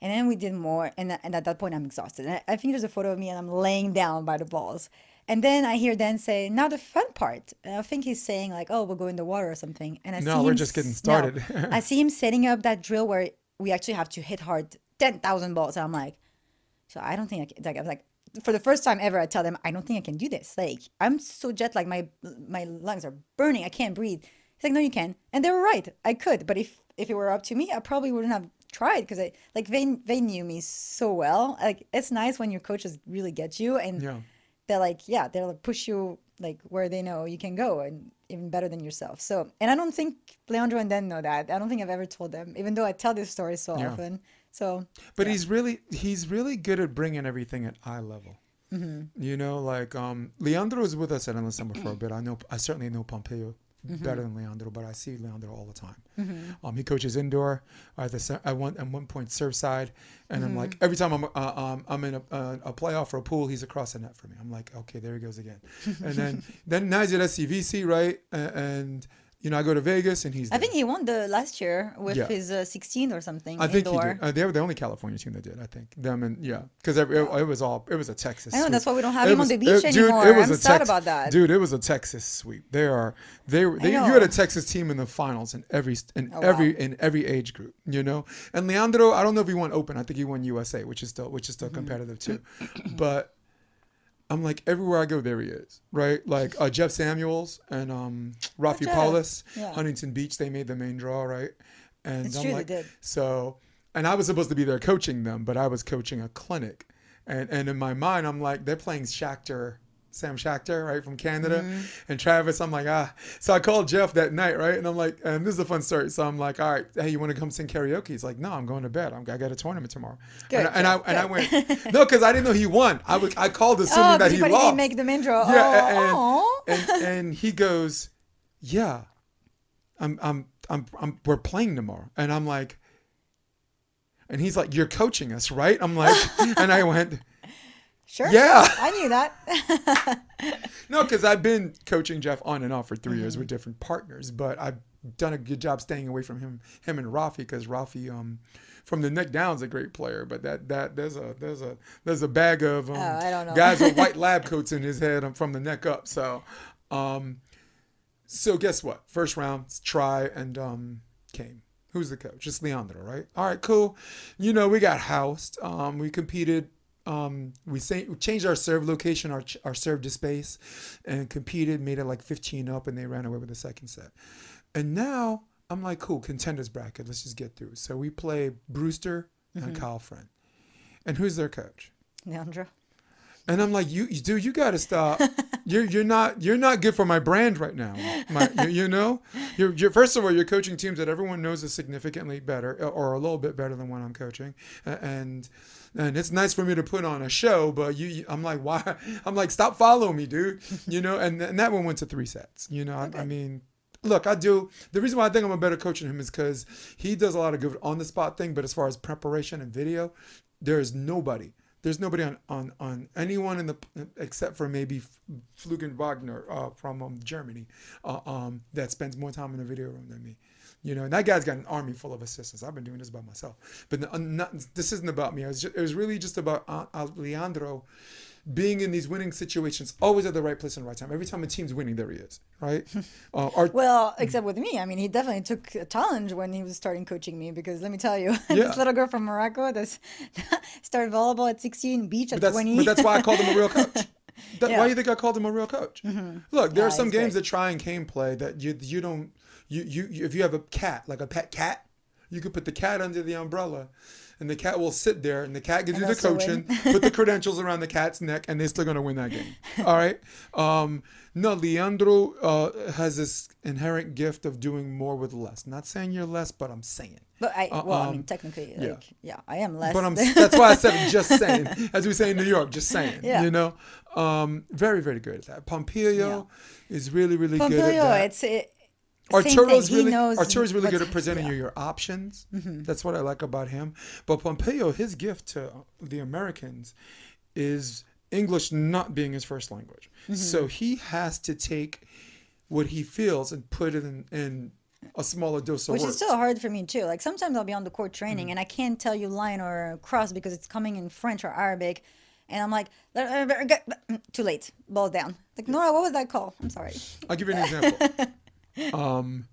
And then we did more, and, and at that point, I'm exhausted. And I, I think there's a photo of me, and I'm laying down by the balls. And then I hear Dan say, "Now the fun part." And I think he's saying like, "Oh, we'll go in the water or something." And I No, see we're him just getting started. no. I see him setting up that drill where we actually have to hit hard, ten thousand balls. And I'm like, so I don't think I can. Like I was like, for the first time ever, I tell them I don't think I can do this. Like I'm so jet like my my lungs are burning. I can't breathe. He's like, no, you can. And they were right. I could, but if if it were up to me, I probably wouldn't have tried because I like they they knew me so well. Like it's nice when your coaches really get you and Yeah. they're like, yeah, they'll push you like where they know you can go and even better than yourself. So, and I don't think Leandro and Dan know that. I don't think I've ever told them, even though I tell this story so Yeah. often. So, But he's really he's really good at bringing everything at eye level. Mm-hmm. You know, like um, Leandro is with us at Endless Summer for a bit. I know I certainly know Pompeo Mm-hmm. better than Leandro, but I see Leandro all the time. Um, he coaches indoor at the at one at one point serve side, and I'm Mm-hmm. like every time I'm uh, um, I'm in a, a, a playoff or a pool, he's across the net for me. I'm like, okay, there he goes again. and then then now he's at SCVC, right? And, and you know, I go to Vegas, and he's. I think he won the last year with Yeah. his uh, 16 or something. I think indoor. he did. Uh, they were the only California team that did. I think them and yeah, because it, it, was all it was a Texas. I know, sweep. that's why we don't have It him on the beach anymore. It was I'm a sad Tex- about that. Dude, it was a Texas sweep. They are they were they, you had a Texas team in the finals in every in Oh, every wow. in every age group. You know, and Leandro, I don't know if he won Open. I think he won USA, which is still which is still Mm-hmm. competitive too. but I'm like everywhere I go, there he is, right? Like uh, Jeff Samuels and um, Rafi. Paulus, Yeah. Huntington Beach. They made the main draw, right? And It's I'm true, they did. so, and I was supposed to be there coaching them, but I was coaching a clinic, and and in my mind, I'm like, they're playing Schachter, Sam Schachter, right from Canada, Mm-hmm. and Travis. I'm like, ah. So I called Jeff that night, right, and I'm like, and this is a fun story. So I'm like, all right, hey, you want to come sing karaoke? He's like, no, I'm going to bed. I'm, I got a tournament tomorrow. Good, and, I- and I and I went, no, because I didn't know he won. I was I called assuming Oh, that he lost. didn't make the draw. Yeah, oh, and, and and he goes, "Yeah, I'm I'm I'm, I'm we're playing tomorrow," and I'm like, and he's like, "You're coaching us, right?" I'm like, and I went, sure. "Yeah." I knew that. No, because I've been coaching Jeff on and off for 3 Mm-hmm. years with different partners, but I've done a good job staying away from him, him and Rafi, because Rafi, um, from the neck down, is a great player, but that that there's a there's a there's a bag of um, Oh, don't know. guys with white lab coats in his head um, from the neck up. So, um, so guess what? First round Tri and um Chaim Who's the coach? Just Leandro, right? All right, cool. You know, we got housed. Um, we competed. Um, we, say, we changed our serve location, our, our serve to space, and competed, made it like 15 up, and they ran away with the second set. And now I'm like, cool, contenders bracket. Let's just get through. So we play Brewster and Kyle Friend. And who's their coach? Leandro. And I'm like, you, you dude, you got to stop. you're you're not you're not good for my brand right now. My, you, you know, you're, you're first of all you're coaching teams that everyone knows is significantly better or a little bit better than what I'm coaching, and and it's nice for me to put on a show, but you, I'm like, why? I'm like, stop following me, dude. You know, and and that one went to three sets. You know, I, I mean. Look, I do. The reason why I think I'm a better coach than him is because he does a lot of good on the spot thing. But as far as preparation and video, there is nobody there's nobody on, on, on anyone in the except for maybe Jürgen Wagner uh, from um, Germany uh, um, that spends more time in the video room than me. You know, and that guy's got an army full of assistants. I've been doing this by myself, but uh, not, this isn't about me. It was, just, it was really just about uh, Leandro being in these winning situations, always at the right place and the right time. Every time a team's winning, there he is, right? Uh, our, well, except with me. I mean, he definitely took a challenge when he was starting coaching me because let me tell you, yeah. this little girl from Morocco that started volleyball at 16, beach at but 20. But that's why I called him a real coach. That, yeah. Why do you think I called him a real coach? Mm-hmm. Look, there yeah, are some games great. that Tri and Chaim play that you you don't you, you you if you have a cat like a pet cat, you could put the cat under the umbrella and the cat will sit there, and the cat gives you the coaching, put the credentials around the cat's neck, and they're still gonna win that game. All right. Um, no, Leandro uh, has this inherent gift of doing more with less. Not saying you're less, but I'm saying. But I, uh, well, um, I mean, technically, like, yeah. yeah, I am less. But I'm, that's why I said just saying, as we say in New York, just saying. Yeah. You know, um, very, very good at that. Pompeo yeah. is really, really good at that. It's it, Arturo's really Arturo's really good at presenting yeah. you your options. Mm-hmm. That's what I like about him. But Pompeo, his gift to the Americans is English not being his first language. Mm-hmm. So he has to take what he feels and put it in, in a smaller dose of Which words. is still hard for me too. Like sometimes I'll be on the court training mm-hmm. and I can't tell you line or cross because it's coming in French or Arabic. And I'm like, too late, ball down. Like, Nora, what was that call? I'm sorry. I'll give you an example. um,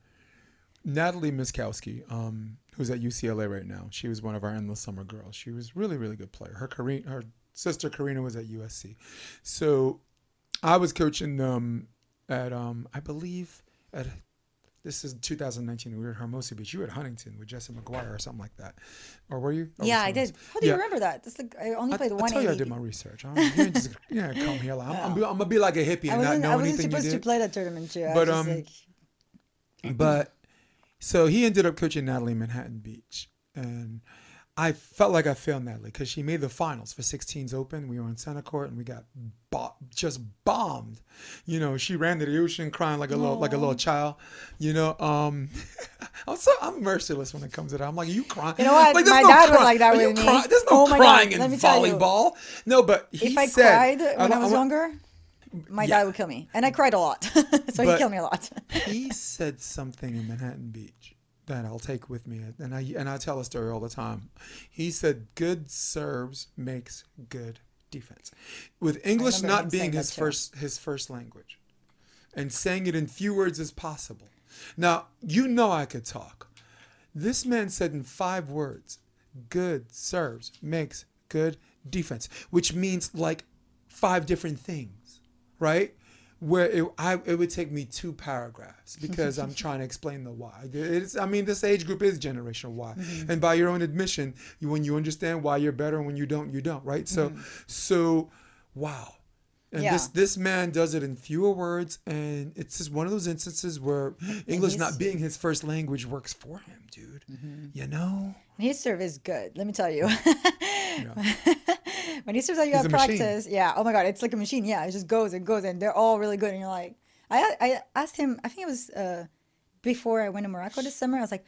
Natalie Myszkowski, um, who's at UCLA right now, she was one of our endless summer girls. She was really, really good player. Her Karina, her sister Karina was at USC. So I was coaching them at, um, I believe, at this is 2019. We were at Hermosa Beach. You were at Huntington with Jesse McGuire or something like that, or were you? Or yeah, I did. How do you remember that? That's like I only played I, one. I tell you, I did my research. I'm, you just know, come here. Like, I'm, I'm, I'm, gonna be like a hippie and not know anything. I wasn't supposed to play that tournament too. But um, like... but so he ended up coaching Natalie Manhattan Beach, and I felt like I failed Natalie because she made the finals for 16s Open. We were on center court and we got bo- just bombed. You know, she ran to the ocean crying like a little like a little child. You know, um, I'm so I'm merciless when it comes to that. I'm like, you crying? You know what? Like, My no dad was like that with me. Cry- there's no oh crying God, in volleyball. No, but if I cried when I, I was I, younger, my yeah. dad would kill me, and I cried a lot. so he killed me a lot. he said something in Manhattan Beach that I'll take with me, and I and I tell a story all the time. He said, "Good serves makes good defense." With English not being his first his first language, and saying it in few words as possible. Now you know I could talk. This man said in five words, "Good serves makes good defense," which means like five different things, right? where it, I, it would take me two paragraphs because I'm trying to explain the why. It's, I mean, this age group is generational why, mm-hmm. and by your own admission, you, when you understand why you're better, and when you don't, you don't, right? So, mm-hmm. so, wow. And yeah. this this man does it in fewer words, and it's just one of those instances where English not being his first language works for him, dude. Mm-hmm. You know. His serve is good. Let me tell you. when he serves out, you got practice. Machine. Yeah. Oh my god, it's like a machine. Yeah, it just goes and goes, and they're all really good. And you're like, I I asked him. I think it was uh, before I went to Morocco this summer. I was like,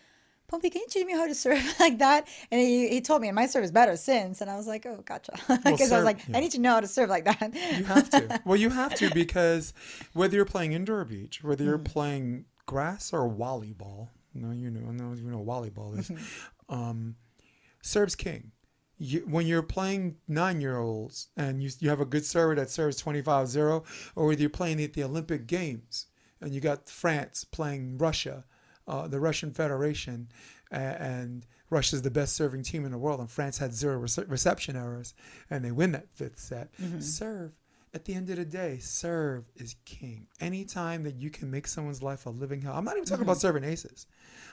Pompey, can you teach me how to serve like that? And he, he told me, and my serve is better since. And I was like, oh, gotcha. Because well, I was like, yeah. I need to know how to serve like that. you have to. Well, you have to because whether you're playing indoor beach, whether you're mm. playing grass or volleyball, no, you know, no, you know, volleyball is, mm-hmm. um, serves king you, when you're playing nine year olds and you, you have a good server that serves 25 0, or whether you're playing at the Olympic Games and you got France playing Russia, uh, the Russian Federation, and Russia's the best serving team in the world, and France had zero rece- reception errors, and they win that fifth set. Mm-hmm. Serve. At the end of the day, serve is king. Anytime that you can make someone's life a living hell. I'm not even talking about serving aces.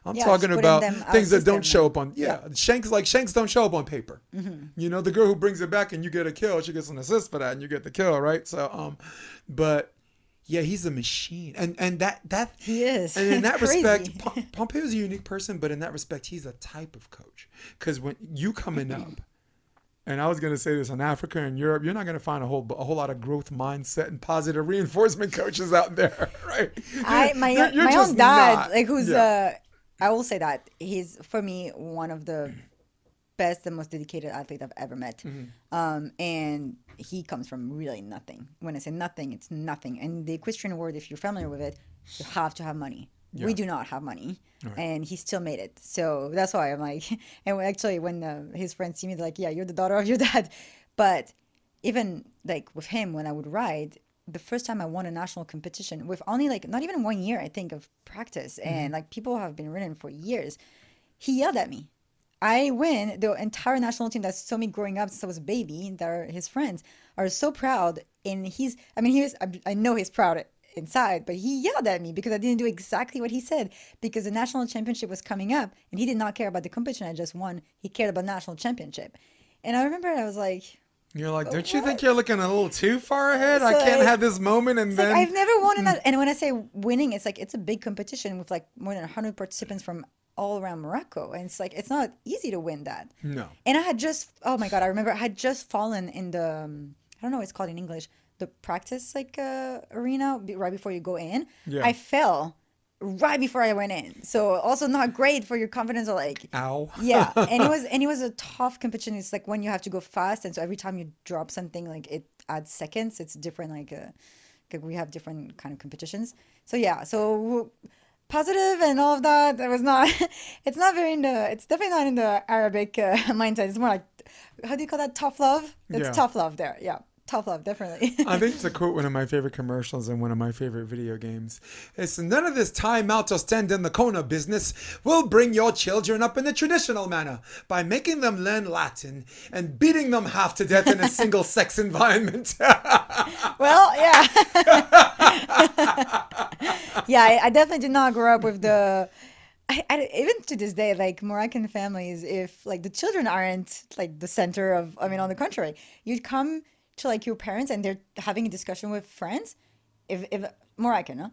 I'm Mm-hmm. Yeah, talking about things that don't show up on. Yeah, shanks like shanks don't show up on paper. Mm-hmm. You know, the girl who brings it back and you get a kill, she gets an assist for that, and you get the kill, right? So, um, but yeah, he's a machine, and and that that He is. and in that respect, Pom- Pompeo's a unique person, but in that respect, he's a type of coach. Because when you coming up, and I was gonna say this in Africa and Europe, you're not gonna find a whole a whole lot of growth mindset and positive reinforcement coaches out there, right? I my you're- you're my own dad, not. like who's Yeah. uh, I will say that he's for me one of the best and most dedicated athlete I've ever met. Mm-hmm. Um, and he comes from really nothing. When I say nothing, it's nothing. And the equestrian world, if you're familiar with it, you have to have money. Yeah. We do not have money, and he still made it. So that's why I'm like, and actually, when uh, his friends see me, they're like, "Yeah, you're the daughter of your dad," but even like with him when I would ride, the first time I won a national competition with only like not even one year I think of practice and like people have been ridden for years, he yelled at me. I win the entire national team that saw me growing up since I was a baby. That are his friends are so proud, and he's. I mean, he was. I, know he's proud inside, but he yelled at me because I didn't do exactly what he said. Because the national championship was coming up, and he did not care about the competition I just won. He cared about national championship, and I remember I was like, You're like, don't you think you're looking a little too far ahead? I can't like- have this moment and then like I've never won in hmm. that. And when I say winning, it's like it's a big competition with like more than 100 participants from all around Morocco. And it's like it's not easy to win that. no. And I had just oh my god, I remember I had just fallen in the um, I don't know what it's called in English, the practice like uh, arena right before you go in. Yeah. I fell right before I went in. So also not great for your confidence or like Ow. yeah and it was and it was a tough competition it's like when you have to go fast and so every time you drop something like it adds seconds it's different like uh 'cause we have different kind of competitions so yeah so positive and all of that It was not it's not very in the it's definitely not in the arabic uh, mindset it's more like how do you call that tough love it's Yeah. tough love there yeah tough love definitely I think to quote one of my favorite commercials in one of my favorite video games. It's none of this time out to stand in the corner business. We'll bring your children up in the traditional manner by making them learn Latin and beating them half to death in a single sex environment. Well, yeah. Yeah, I, I definitely did not grow up with the. I, I, even to this day, like Moroccan families, if like the children aren't like the center of, I mean, on the contrary, you'd come to like your parents and they're having a discussion with friends. If if Moroccan, huh?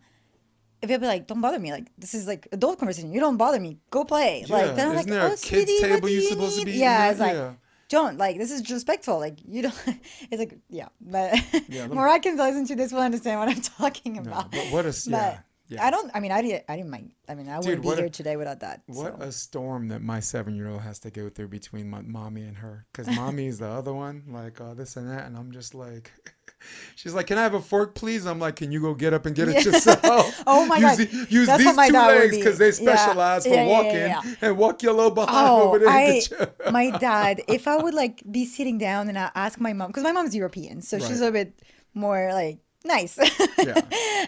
If they'll be like, "Don't bother me," like this is like adult conversation. You don't bother me. Go play. Yeah, like then I'm like, there a "Oh, kids' sweetie, table you're you supposed to be Yeah, it's like Yeah. don't like this is disrespectful. Like you don't. It's like yeah, but Yeah, Moroccans listen to this will understand what I'm talking about. but what a s- yeah, But yeah. I don't. I mean, I didn't. I didn't mind. I mean, I wouldn't be a- here today without that. What so. a storm that my seven year old has to go through between my mommy and her. Because mommy is the other one, like uh, this and that. And I'm just like, she's like, Can I have a fork, please? I'm like, Can you go get up and get it Yeah. yourself? Oh my use God. use That's these two legs be. because they specialize Yeah, for walking and walk your little behind Oh, over there. I, the my dad. If I would like be sitting down and I ask my mom, because my mom's European, so she's Right. a bit more like nice. Yeah.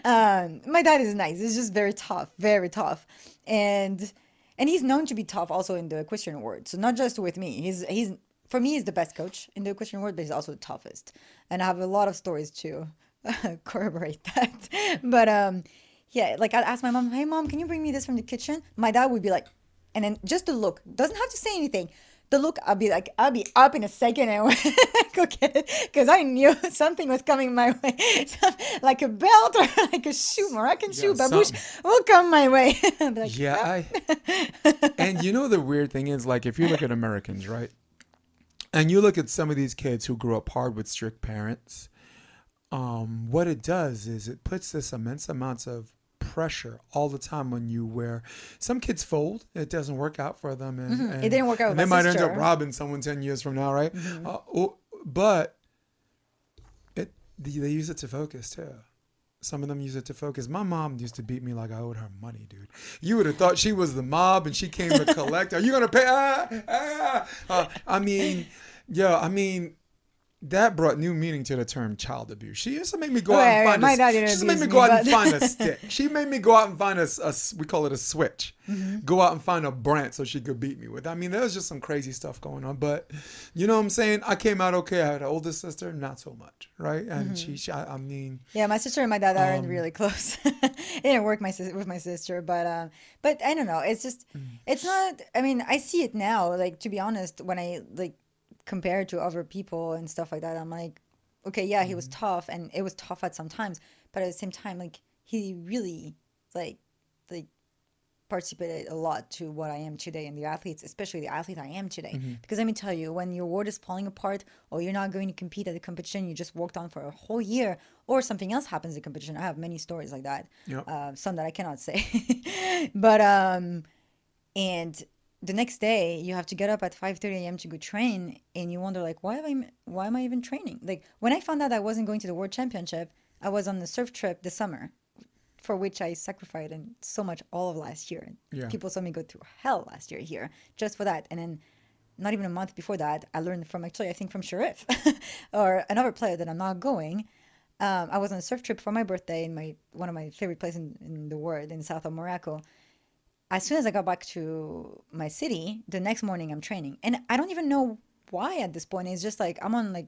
um, my dad is nice. He's just very tough, very tough, and and he's known to be tough also in the equestrian world. So not just with me. He's he's for me he's the best coach in the equestrian world, but he's also the toughest. And I have a lot of stories to corroborate that. But um, yeah, like I'd ask my mom, "Hey mom, can you bring me this from the kitchen?" My dad would be like, and then just the look doesn't have to say anything. The look, I'll be like, I'll be up in a second and go get it because I knew something was coming my way, Some- like a belt or like a shoe, Moroccan shoe, Yeah, babouche something. will come my way. Like, Yeah, I, and you know the weird thing is like if you look at Americans, right? And you look at some of these kids who grew up hard with strict parents, um, what it does is it puts this immense amounts of pressure all the time on you where some kids fold it doesn't work out for them and, and Mm-hmm. It didn't work out and they might end up robbing someone 10 years from now right Mm-hmm. uh, but it they they use it to focus too some of them use it to focus. My mom used to beat me like I owed her money, dude. You would have thought she was the mob and she came to collect. Are you gonna pay? Ah, ah. Uh, I mean, yeah, I mean, that brought new meaning to the term child abuse. She used to make me go out and find a, dad she used to me go me, out and find a stick. She made me go out and find a, a we call it a switch. Mm-hmm. Go out and find a branch so she could beat me with. I mean, there was just some crazy stuff going on, but you know what I'm saying? I came out okay. I had an older sister, not so much, right? And Mm-hmm. she, she I, I mean, Yeah, my sister and my dad Um, aren't really close. it didn't work my sis- with my sister, but um, but I don't know. It's just, Mm. it's not. I mean, I see it now. Like to be honest, when I like compare it to other people and stuff like that, I'm like, okay, yeah, he Mm-hmm. was tough, and it was tough at some times, but at the same time, like he really like like participated a lot to what I am today and the athletes, especially the athlete I am today. Mm-hmm. Because let me tell you, when your world is falling apart or you're not going to compete at the competition you just worked on for a whole year or something else happens in competition, I have many stories like that. Yep. Uh, some that I cannot say. but, um, and the next day you have to get up at 5.30 a.m. to go train and you wonder like, why am I, why am I even training? Like when I found out I wasn't going to the world championship, I was on the surf trip this summer for which I sacrificed and so much all of last year. Yeah. People saw me go through hell last year here just for that. And then not even a month before that, I learned from actually I think from Sharif or another player that I'm not going. Um, I was on a surf trip for my birthday in my one of my favorite places in, in the world in south of Morocco. As soon as I got back to my city, the next morning I'm training, and I don't even know why at this point. It's just like I'm on like,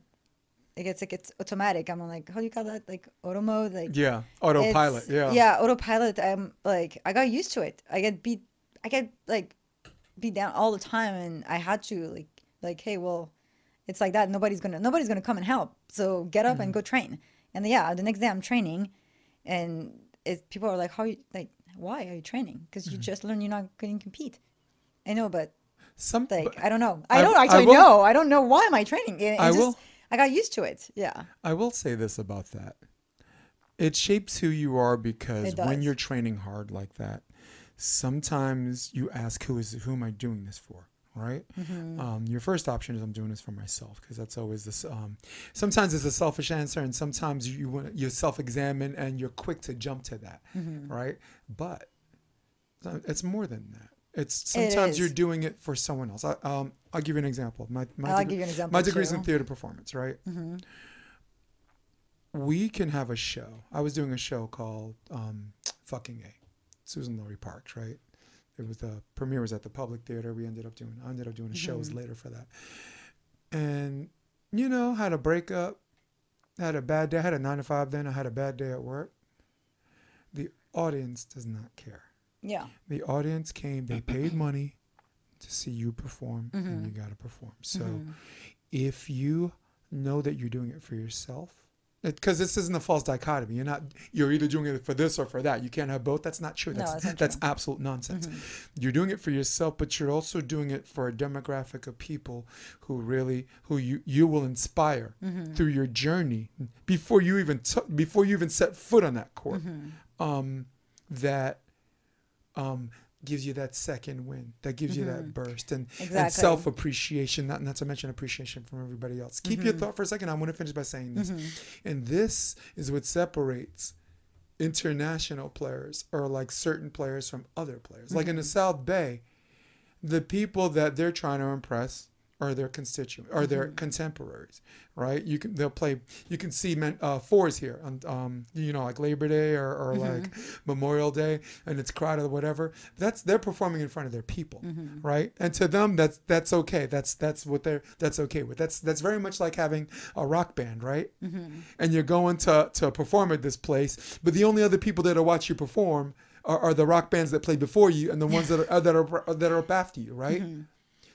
like it's like it's automatic. I'm on like how do you call that like auto mode like yeah, autopilot. Yeah. Yeah, autopilot. I'm like, I got used to it. I get beat, I get like beat down all the time, and I had to like, like, hey, well, it's like that. Nobody's gonna, nobody's gonna come and help. So get up Mm-hmm. and go train. And yeah, the next day I'm training, and it, people are like, how you like, why are you training? Because Mm-hmm. you just learned you're not going to compete. I know, but Some, like, I don't know. I I- don't I actually will- know. I don't know why am I training. It I just, will- I got used to it. Yeah. I will say this about that. It shapes who you are because when you're training hard like that, sometimes you ask who is who am I doing this for, right? Mm-hmm. Um, your first option is I'm doing this for myself because that's always this. Um, sometimes it's a selfish answer, and sometimes you, you want you self-examine and you're quick to jump to that, Mm-hmm. right? But it's more than that. It's It sometimes you're doing it for someone else. I, um, I'll give you an example. My, my I'll degree- give you an example. my degree's in theater performance, right? Mm-hmm. We can have a show. I was doing a show called um, "Fucking A," Suzan-Lori Parks, right? It was the premiere was at the Public Theater. We ended up doing. I ended up doing shows later for that, and you know, had a breakup, had a bad day. I had a nine to five. Then I had a bad day at work. The audience does not care. Yeah. The audience came. They paid money to see you perform, and you got to perform. So Mm-hmm. if you know that you're doing it for yourself because this isn't a false dichotomy you're not you're either doing it for this or for that you can't have both that's not true No, that's that's that's true. Mm-hmm. absolute nonsense you're doing it for yourself but you're also doing it for a demographic of people who really who you you will inspire Mm-hmm. through your journey before you even t- before you even set foot on that court Mm-hmm. um that um gives you that second win that gives you that burst and, and Mm-hmm. Self appreciation not, not to mention appreciation from everybody else keep Mm-hmm. your thought for a second i want to finish by saying this and this is what separates international players or like certain players from other players like in Mm-hmm. the south bay the people that they're trying to impress are their constituent or their mm-hmm. contemporaries right? You can they'll play you can see men, uh, fours here on um, you know like labor day or, or mm-hmm. like memorial day and it's crowded or whatever. That's they're performing in front of their people mm-hmm. right? And to them that's that's okay. That's that's what they're that's okay with. That's that's very much like having a rock band right? And you're going to to perform at this place but the only other people that will watch you perform are, are the rock bands that played before you and the ones that are that are that are up after you right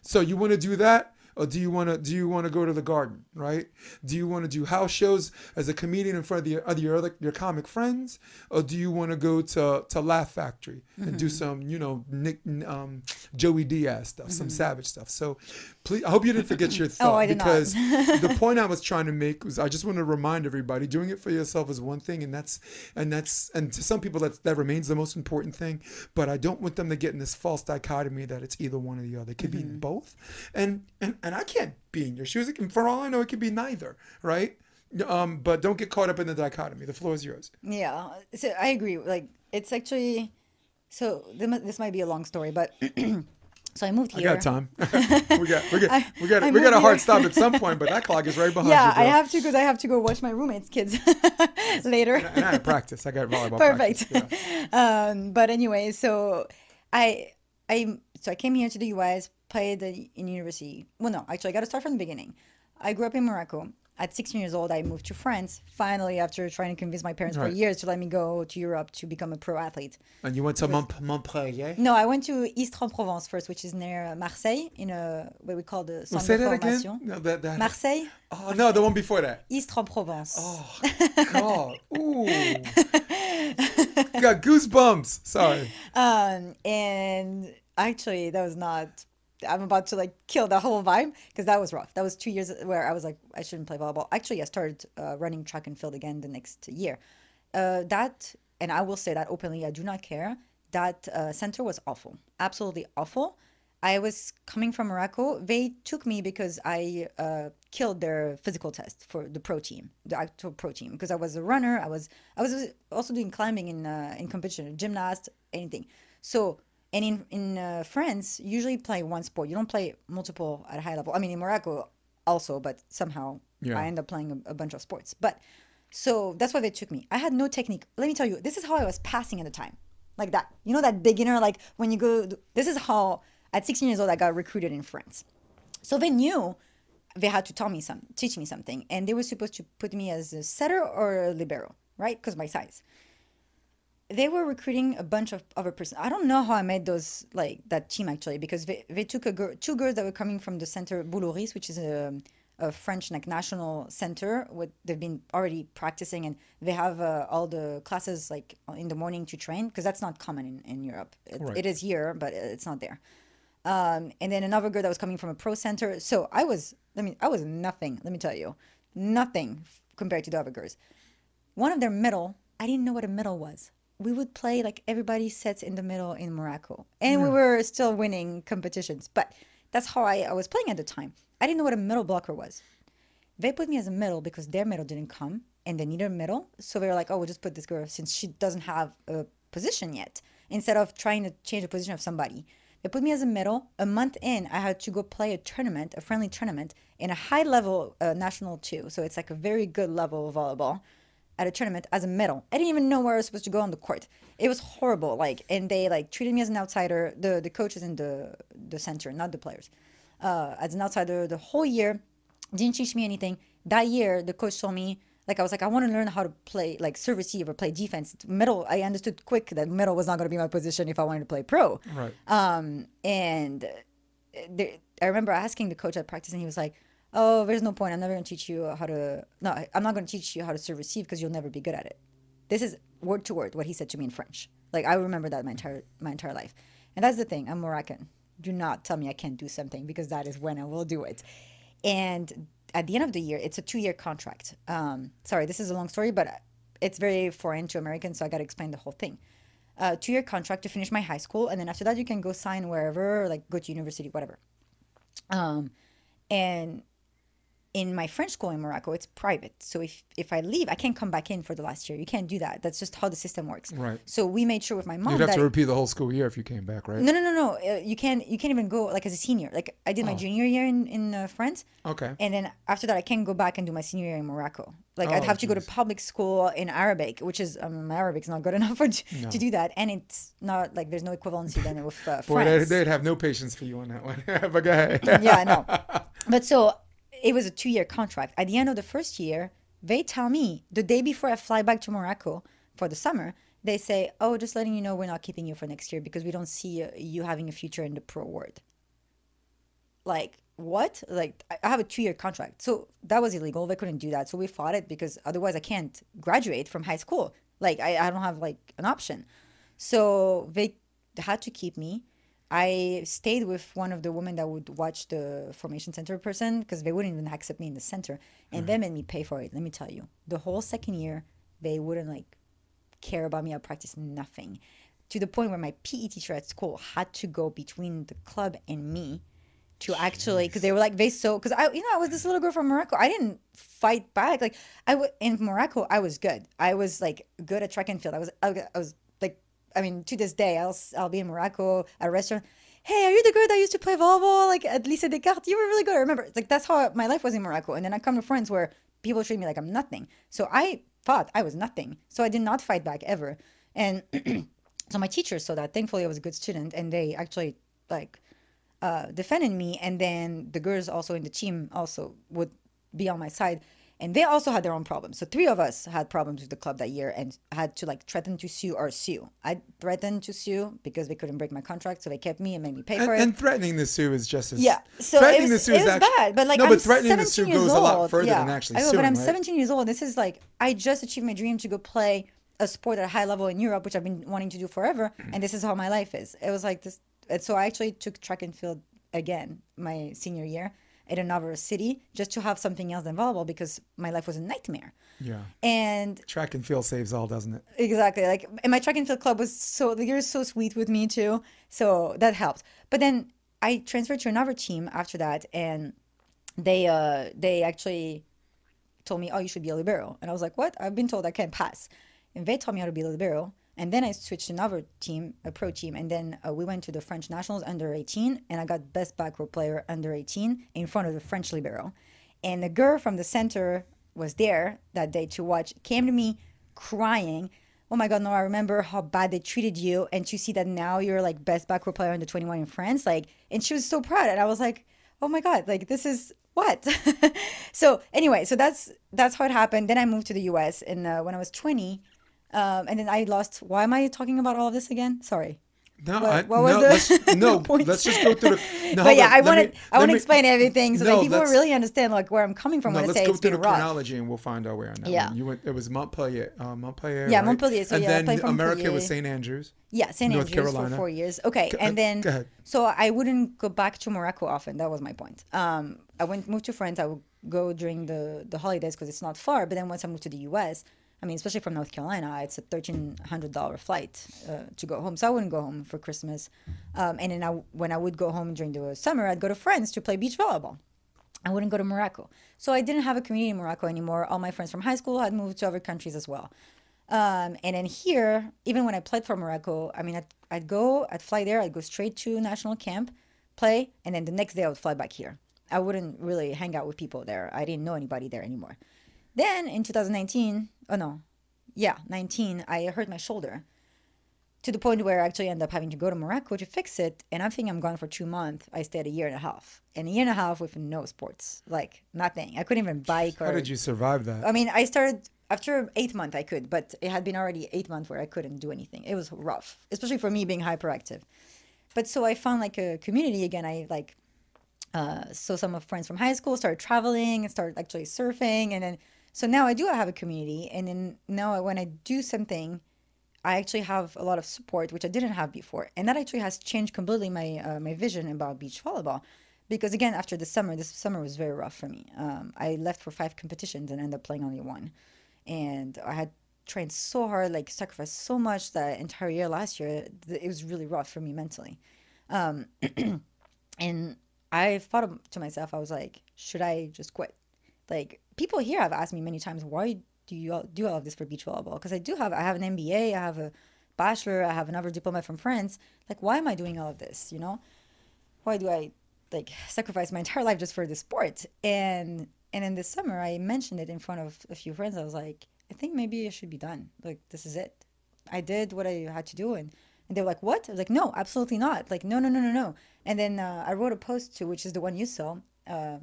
so you want to do that, or do you want to do you want to go to the garden, right? Do you want to do house shows as a comedian in front of the, other your other your comic friends, or do you want to go to to Laugh Factory and do mm-hmm. some you know Nick um, Joey Diaz stuff, some mm-hmm. savage stuff? So please, I hope you didn't forget your thought Oh, I did not. because the point I was trying to make was I just want to remind everybody doing it for yourself is one thing, and that's and that's and to some people that that remains the most important thing. But I don't want them to get in this false dichotomy that it's either one or the other. It could be mm-hmm. both, and and and I can't be in your shoes. It can, for all I know, it could be neither, right? Um, but don't get caught up in the dichotomy. The floor is yours. Yeah, so I agree. Like it's actually, so this might be a long story, but So I moved I here. got time. we got we got I- we got I we got a hard here. stop at some point, but that clock is right behind yeah, you. bro. I have to because I have to go watch my roommates' kids later. And I had practice. I got volleyball Perfect. practice. Yeah. um, but anyway, so I I so I came here to the US, played in university. Well, no, actually, I got to start from the beginning. I grew up in Morocco. At 16 years old, I moved to France. Finally, after trying to convince my parents for years to let me go to Europe to become a pro athlete. And you went to Mont- Montpellier. No, I went to Istres-en-Provence first, which is near Marseille, in a what we call the centre say de that formation. again. No, that, that, Marseille, oh no, the one before that. Istres-en-Provence. Oh God. Ooh. got goosebumps. Sorry. Um, and actually, that was not. I'm about to like kill the whole vibe because that was rough. That was two years where I was like, I shouldn't play volleyball. Actually, I started uh, running track and field again the next year. Uh, that, and I will say that openly, I do not care. That uh, center was awful, absolutely awful. I was coming from Morocco. They took me because I uh, killed their physical test for the pro team, the actual pro team, because I was a runner. I was I was also doing climbing in uh, in competition, gymnast, anything. So and in in uh, France, you usually play one sport. You don't play multiple at a high level. I mean, in Morocco also, but somehow Yeah. I end up playing a, a bunch of sports. But so that's why they took me. I had no technique. Let me tell you, this is how I was passing at the time, like that. You know that beginner, like when you go. This is how at 16 years old I got recruited in France. So they knew they had to tell me some, teach me something, and they were supposed to put me as a setter or a libero, right? Because my size. They were recruiting a bunch of other person. I don't know how I made those like that team actually because they, they took a girl, two girls that were coming from the center Boulouris, which is a, a French like national center. What they've been already practicing and they have uh, all the classes like in the morning to train because that's not common in, in Europe. It, Right. it is here, but it's not there um, and then another girl that was coming from a pro center. So I was, I mean, I was nothing. Let me tell you, nothing compared to the other girls. One of their middle, I didn't know what a middle was. We would play like everybody sets in the middle in Morocco, and we were still winning competitions. But that's how I, I was playing at the time. I didn't know what a middle blocker was. They put me as a middle because their middle didn't come and they needed a middle. So they were like, oh, we'll just put this girl since she doesn't have a position yet, instead of trying to change the position of somebody. They put me as a middle. A month in, I had to go play a tournament, a friendly tournament, in a high level uh, national two. So it's like a very good level of volleyball at a tournament as a middle. I didn't even know where I was supposed to go on the court. It was horrible. Like, and they like treated me as an outsider. The the coaches in the the center, not the players, uh, as an outsider the whole year. Didn't teach me anything. That year, the coach told me like I was like I want to learn how to play like serve receive or play defense. Middle, I understood quick that middle was not going to be my position if I wanted to play pro. Right. Um, and there, I remember asking the coach at practice, and he was like, "Oh, there's no point. I'm never going to teach you how to. No, I'm not going to teach you how to serve receive because you'll never be good at it." This is word to word what he said to me in French. Like I remember that my entire my entire life. And that's the thing. I'm Moroccan. Do not tell me I can't do something because that is when I will do it. And at the end of the year, it's a two year contract. Um, sorry, this is a long story, but it's very foreign to Americans, so I got to explain the whole thing uh, two year contract to finish my high school, and then after that you can go sign wherever, like go to university, whatever. Um, and in my French school in Morocco, it's private. So if if I leave, I can't come back in for the last year. You can't do that. That's just how the system works. Right. So we made sure with my mom You'd have that to repeat the whole school year if you came back, right? no, no, no, no. Uh, you can't. You can't even go like as a senior. Like I did my Oh. junior year in in uh, France, Okay. and then after that I can't go back and do my senior year in Morocco. Like I'd Oh, have to go to public school in Arabic, which is um, my Arabic's not good enough for to, to do that, and it's not like there's no equivalency then with uh, Boy, France. they'd, they'd have no patience for you on that one. but go ahead. yeah, I know. But so it was a two year contract. At the end of the first year, they tell me the day before I fly back to Morocco for the summer, they say, "Oh, just letting you know, we're not keeping you for next year because we don't see uh, you having a future in the pro world." Like what? Like I have a two year contract, so that was illegal. They couldn't do that, so we fought it because otherwise I can't graduate from high school. Like I, I don't have like an option. So they had to keep me. I stayed with one of the women that would watch the formation center person because they wouldn't even accept me in the center, and mm-hmm. they made me pay for it. Let me tell you, the whole second year they wouldn't like care about me. I practiced nothing, to the point where my PE teacher at school had to go between the club and me to actually because they were like they so because I you know I was this little girl from Morocco. I didn't fight back. Like I w- in Morocco, I was good. I was like good at track and field. I was I was I mean to this day I'll I'll be in Morocco at a restaurant hey, are you the girl that used to play volleyball like at Lycée Descartes? You were really good. I remember. Like that's how my life was in Morocco. And then I come to friends where people treat me like I'm nothing. So I thought I was nothing. So I did not fight back ever. And so my teachers saw that. Thankfully, I was a good student, and they actually like uh, defended me. And then the girls also in the team also would be on my side and they also had their own problems. So three of us had problems with the club that year and had to like threaten to sue or sue. I threatened to sue because they couldn't break my contract, so they kept me and made me pay And, for it. and threatening to sue is just as yeah, so threatening it was, to sue it is was actually bad, but like no, I'm but threatening to 17 sue goes old. a lot further yeah. than actually I know, suing. but I'm right? 17 years old. This is like I just achieved my dream to go play a sport at a high level in Europe, which I've been wanting to do forever, and this is how my life is. It was like this, and so I actually took track and field again my senior year in another city just to have something else than volleyball because my life was a nightmare. Yeah, And track and field saves all, doesn't it? exactly. Like and my track and field club was so the year so sweet with me too. So that helped. But then i transferred to another team after that and they uh they actually told me oh you should be a libero. And i was like what? I've been told i can't pass. And they told me how to be a libero and then i switched another team a pro team and then uh, we went to the french nationals under 18 and i got best back row player under 18 in front of the french libero. And the girl from the center was there that day to watch came to me crying oh my god no i remember how bad they treated you and to see that now you're like best back row player under 21 in france like and she was so proud and i was like oh my god like this is what? So anyway so that's that's how it happened. Then i moved to the us and uh, when i was 20 um, and then i lost why am i talking about all of this again sorry No, What- I, what was no, the- let's, no, point? let's just go through the. No, but yeah. I Let wanted I want to explain everything so No, that people really understand like where I'm coming from No, when I say it. let's go through the chronology and we'll find our way on that. Yeah. one. You went. It was Montpellier. Uh, Montpellier. Yeah, right? Montpellier. So and yeah, then America was St. Andrews. Yeah, St. Andrews. North Andrews Carolina. for four years. Okay, Go- and then go ahead. so I wouldn't go back to Morocco often. That was my point. Um, I went moved to France. I would go during the the holidays because it's not far. But then once I moved to the U.S., I mean, especially from North Carolina, it's a thirteen hundred dollar flight uh, to go home. So I wouldn't go home for Christmas. Um, and then I, when I would go home during the summer, I'd go to friends to play beach volleyball. I wouldn't go to Morocco. So I didn't have a community in Morocco anymore. All my friends from high school had moved to other countries as well. Um, and then here, even when I played for Morocco, I mean, I'd, I'd go, I'd fly there, I'd go straight to national camp, play, and then the next day I would fly back here. I wouldn't really hang out with people there. I didn't know anybody there anymore. Then in 2019, oh no, yeah, 19, I hurt my shoulder to the point where I actually ended up having to go to Morocco to fix it. And I think I'm gone for two months. I stayed a year and a half. And a year and a half with no sports, like nothing. I couldn't even bike or. How did you survive that? I mean, I started after eight months. I could, but it had been already eight months where I couldn't do anything. It was rough, especially for me being hyperactive. But so I found like a community again. I like uh, so some of friends from high school started traveling and started actually surfing, and then so now I do have a community. And then now when I do something, I actually have a lot of support, which I didn't have before, and that actually has changed completely my uh, my vision about beach volleyball. Because again, after the summer, this summer was very rough for me. Um, I left for five competitions and ended up playing only one, and I had trained so hard, like sacrificed so much that entire year last year. It was really rough for me mentally, um, and I thought to myself, I was like, should I just quit? Like people here have asked me many times, why do you all do all of this for beach volleyball? Because I do have, I have an MBA, I have a bachelor, I have another diploma from France. Like, why am I doing all of this? You know, why do I like sacrifice my entire life just for the sport? And and in the summer, I mentioned it in front of a few friends. I was like, I think maybe it should be done. Like, this is it. I did what I had to do, and and they were like, "What?" I was like, "No, absolutely not." Like, no, no, no, no, no. And then uh, I wrote a post too, which is the one you saw, uh,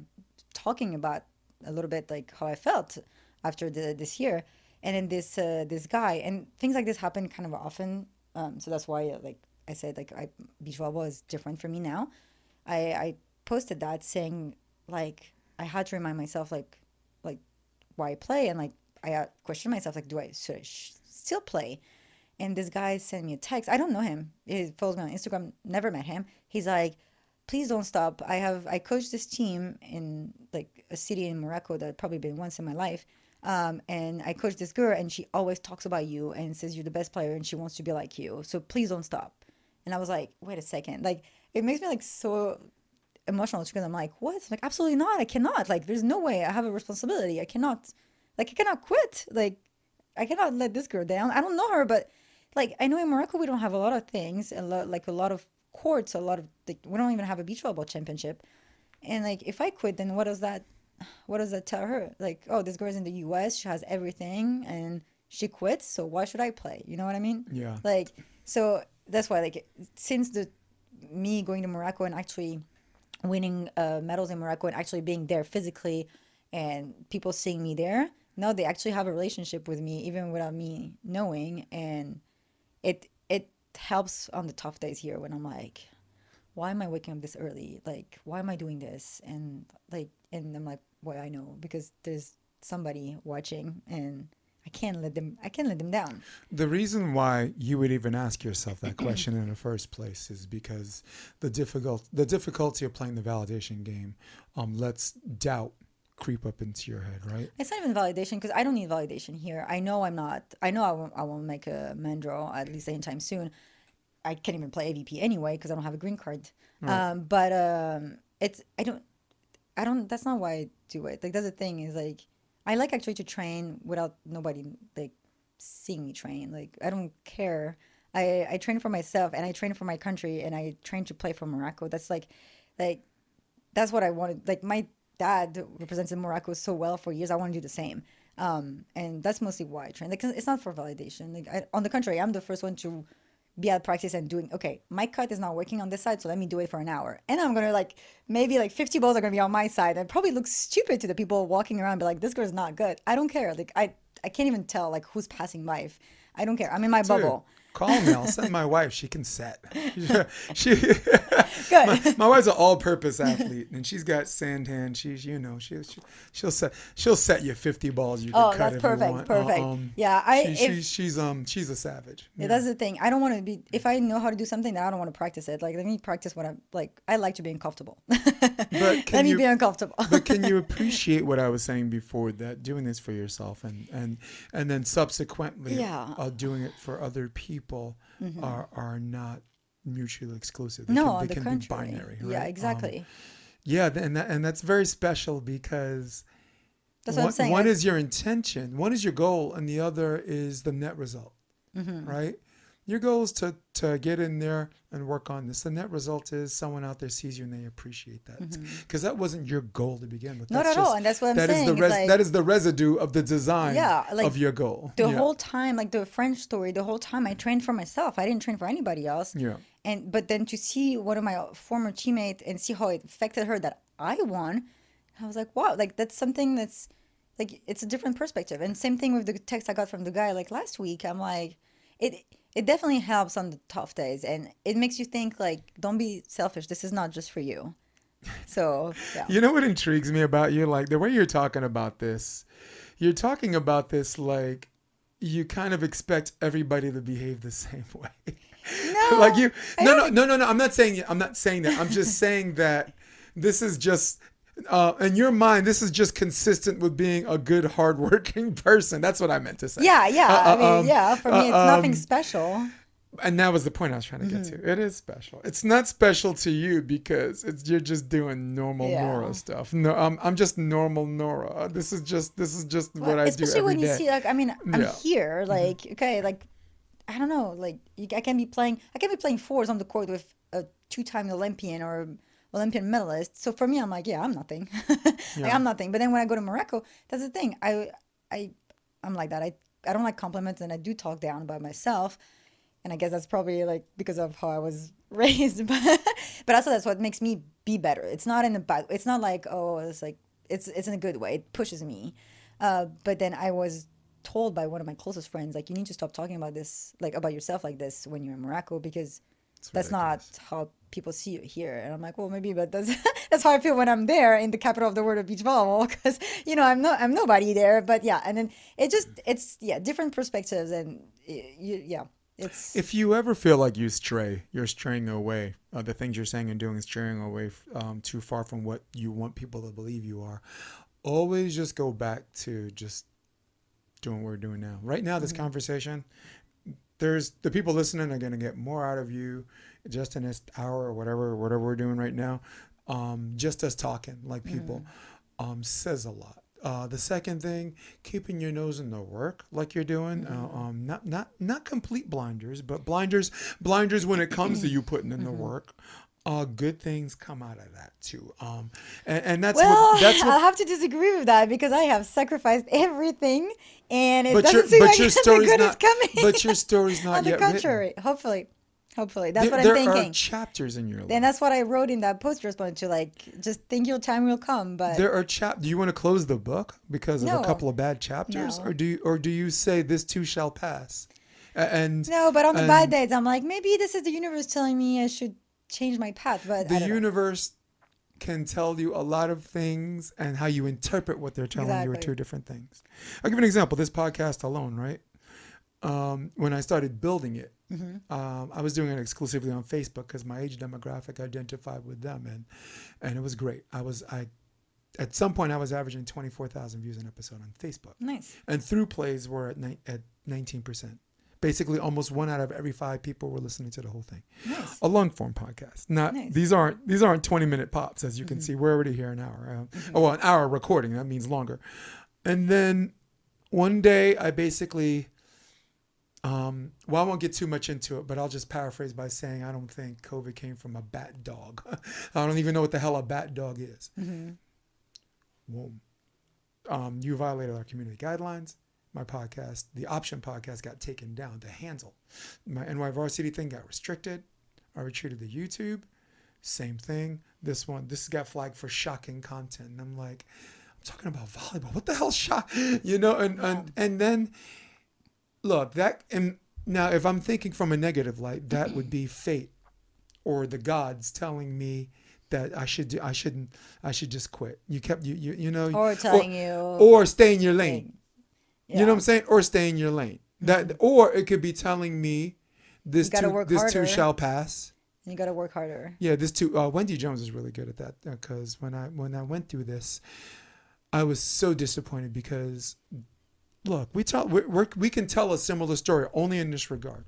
talking about a little bit like how I felt after the, this year. And then this uh, this guy and things like this happen kind of often. Um, so that's why like I said like I, volleyball is different for me now. I I posted that saying like I had to remind myself like like why I play and like I uh, questioned myself like do I should I sh- still play? And this guy sent me a text. I don't know him. He follows me on Instagram. Never met him. He's like, please don't stop. I have I coached this team in like a city in Morocco that probably been once in my life. Um, and I coached this girl, and she always talks about you and says you're the best player, and she wants to be like you. So please don't stop. And I was like, wait a second, like it makes me like so emotional because I'm like, what? I'm like, absolutely not. I cannot. Like, there's no way. I have a responsibility. I cannot. Like, I cannot quit. Like, I cannot let this girl down. I don't know her, but like, I know in Morocco we don't have a lot of things, a lot like a lot of courts. A lot of like we don't even have a beach volleyball championship, and like if I quit, then what does that, what does that tell her? Like, oh, this girl's in the U.S. She has everything, and she quits. So why should I play? You know what I mean? Yeah. Like so that's why like since the me going to Morocco and actually winning uh, medals in Morocco and actually being there physically and people seeing me there now they actually have a relationship with me even without me knowing and it it helps on the tough days here when I'm like why am I waking up this early like why am I doing this and like and I'm like why I know because there's somebody watching and I can't let them I can't let them down. The reason why you would even ask yourself that question in the first place is because the difficult the difficulty of playing the validation game um, lets doubt creep up into your head, right? It's not even validation because I don't need validation here. I know I'm not. I know I won't, I won't make a main draw at least anytime soon. I can't even play AVP anyway because I don't have a green card. Right. Um, but um, it's I don't I don't. That's not why I do it. Like that's the thing is like I like actually to train without nobody like seeing me train. Like I don't care. I I train for myself and I train for my country and I train to play for Morocco. That's like like that's what I wanted. Like my dad represented Morocco so well for years. I want to do the same. Um, and that's mostly why I train. Like it's not for validation. Like I, on the contrary, I'm the first one to be at practice and doing okay my cut is not working on this side so let me do it for an hour and i'm gonna like maybe like 50 balls are gonna be on my side and probably look stupid to the people walking around be like this girl's not good i don't care like i i can't even tell like who's passing by if i don't care i'm in my Dude, bubble Call me. I'll send my wife. She can set. she, Good. my, my wife's an all-purpose athlete, and she's got sand hand. She's, you know, she, she she'll set she'll set you fifty balls. You can Oh, cut that's perfect, want. perfect. Um, Yeah, I- she, if- she, she's um she's a savage. Yeah, that's the thing. I don't want to be. If I know how to do something, then I don't want to practice it. Like let me practice what I'm like. I like to be uncomfortable. can let me you- be uncomfortable. but can you appreciate what I was saying before that doing this for yourself and and and then subsequently Yeah. Uh, doing it for other people are are not mutually exclusive. They no, can, they the can contrary. be binary. Yeah, right? Um, exactly. yeah, and that, and that's very special because That's what one, I'm saying. one is your intention, one is your goal, and the other is the net result. Mm-hmm. Right. Your goal is to, to get in there and work on this. The net result is someone out there sees you and they appreciate that because that wasn't your goal to begin with. Mm-hmm. Not That's at all, and that's what I'm that is saying, the res- like- that is the residue of the design Yeah, like, of your goal. the yeah. whole time, like the French story, the whole time I trained for myself. I didn't train for anybody else. Yeah. And but then to see one of my former teammates and see how it affected her that I won, I was like, wow, like that's something that's like it's a different perspective. And same thing with the text I got from the guy like last week. I'm like, it it definitely helps on the tough days, and it makes you think like, don't be selfish. This is not just for you. So yeah. You know what intrigues me about you? Like the way you're talking about this, you're talking about this like you kind of expect everybody to behave the same way. No, like you no, no no no no I'm not saying I'm not saying that. I'm just saying that this is just uh, in your mind, this is just consistent with being a good, hardworking person. That's what I meant to say. Yeah, yeah. Uh, I mean, um, yeah. For me, uh, it's nothing um, special. and that was the point I was trying to get Mm-hmm. to. It is special. It's not special to you because it's you're just doing normal Yeah. Nora stuff. No, I'm I'm just normal Nora. This is just this is just what I do especially when you day. see like i mean i'm Yeah. Mm-hmm. here like okay like i don't know like you, i can be playing i can be playing fours on the court with a two-time olympian or olympian medalist so for me i'm like yeah i'm nothing like, i'm nothing but then when i go to morocco that's the thing i i i'm like that i i don't like compliments and i do talk down about myself and I guess that's probably like because of how I was raised, but but also that's what makes me be better. It's not in a bad. It's not like oh, it's like it's it's in a good way. It pushes me. Uh, but then I was told by one of my closest friends like you need to stop talking about this like about yourself like this when you're in Morocco because that's not how people see you here. And I'm like, well, maybe, but that's that's how I feel when I'm there in the capital of the world of beach volleyball because you know I'm not I'm nobody there. But yeah, and then it just it's yeah different perspectives and you, yeah it's If you ever feel like you stray, you're straying away. Uh, the things you're saying and doing is straying away um, too far from what you want people to believe you are. Always just go back to just doing what we're doing now. Right now, this conversation, there's the people listening are going to get more out of you just in this hour or whatever, whatever we're doing right now. Um, just us talking like people um, says a lot. Uh, the second thing, keeping your nose in the work like you're doing. Uh, um, not not not complete blinders, but blinders blinders when it comes to you putting in the work. Uh, good things come out of that too. Um, and, and that's Well, what that's what I'll have to disagree with that because I have sacrificed everything, and it doesn't your seem but like your good not is coming. but your story's not On the yet written. contrary, hopefully, hopefully that's There, what I'm are thinking. chapters in your life. and that's what I wrote in that post responded to. Like, just think your time will come. But There are chap. Do you want to close the book because of No. a couple of bad chapters, No. or do you, or do you say this too shall pass? And no, but on the bad days, I'm like, maybe this is the universe telling me I should change my path. But the universe can tell you a lot of things, and how you interpret what they're telling you are two different things. I'll give an example. This podcast alone, right? Um, when I started building it, Mm-hmm. um, I was doing it exclusively on Facebook because my age demographic identified with them, and and it was great. I was I. At some point, I was averaging 24,000 views an episode on Facebook. nice. and through plays were at ni- at 19%. Basically, almost one out of every five people were listening to the whole thing. Nice. A long form podcast. Not Nice. these aren't these aren't 20 minute pops as you can see. We're already here an hour. Um, Oh, well, an hour recording. That means longer. And then one day, I basically. Um, well, I won't get too much into it, but I'll just paraphrase by saying I don't think COVID came from a bat dog. I don't even know what the hell a bat dog is. Whoa um, you violated our community guidelines. My podcast, the Option podcast, got taken down. The handle, my NY Varsity thing got restricted. I retreated to YouTube. Same thing. This one, this got flagged for shocking content. And I'm like, I'm talking about volleyball. What the hell, shock? You know, and and and then look that and now if I'm thinking from a negative light, that would be fate or the gods telling me that I should do, I shouldn't I should just quit. You kept you you, you know Or telling you, or stay in your lane. You know what I'm saying? Or stay in your lane. That or it could be telling me this You gotta too work this harder. too shall pass. you got to work harder. Yeah, this too. Uh, Wendy Jones is really good at that because when I when I went through this, I was so disappointed because look, we tell we we're, we can tell a similar story only in this regard.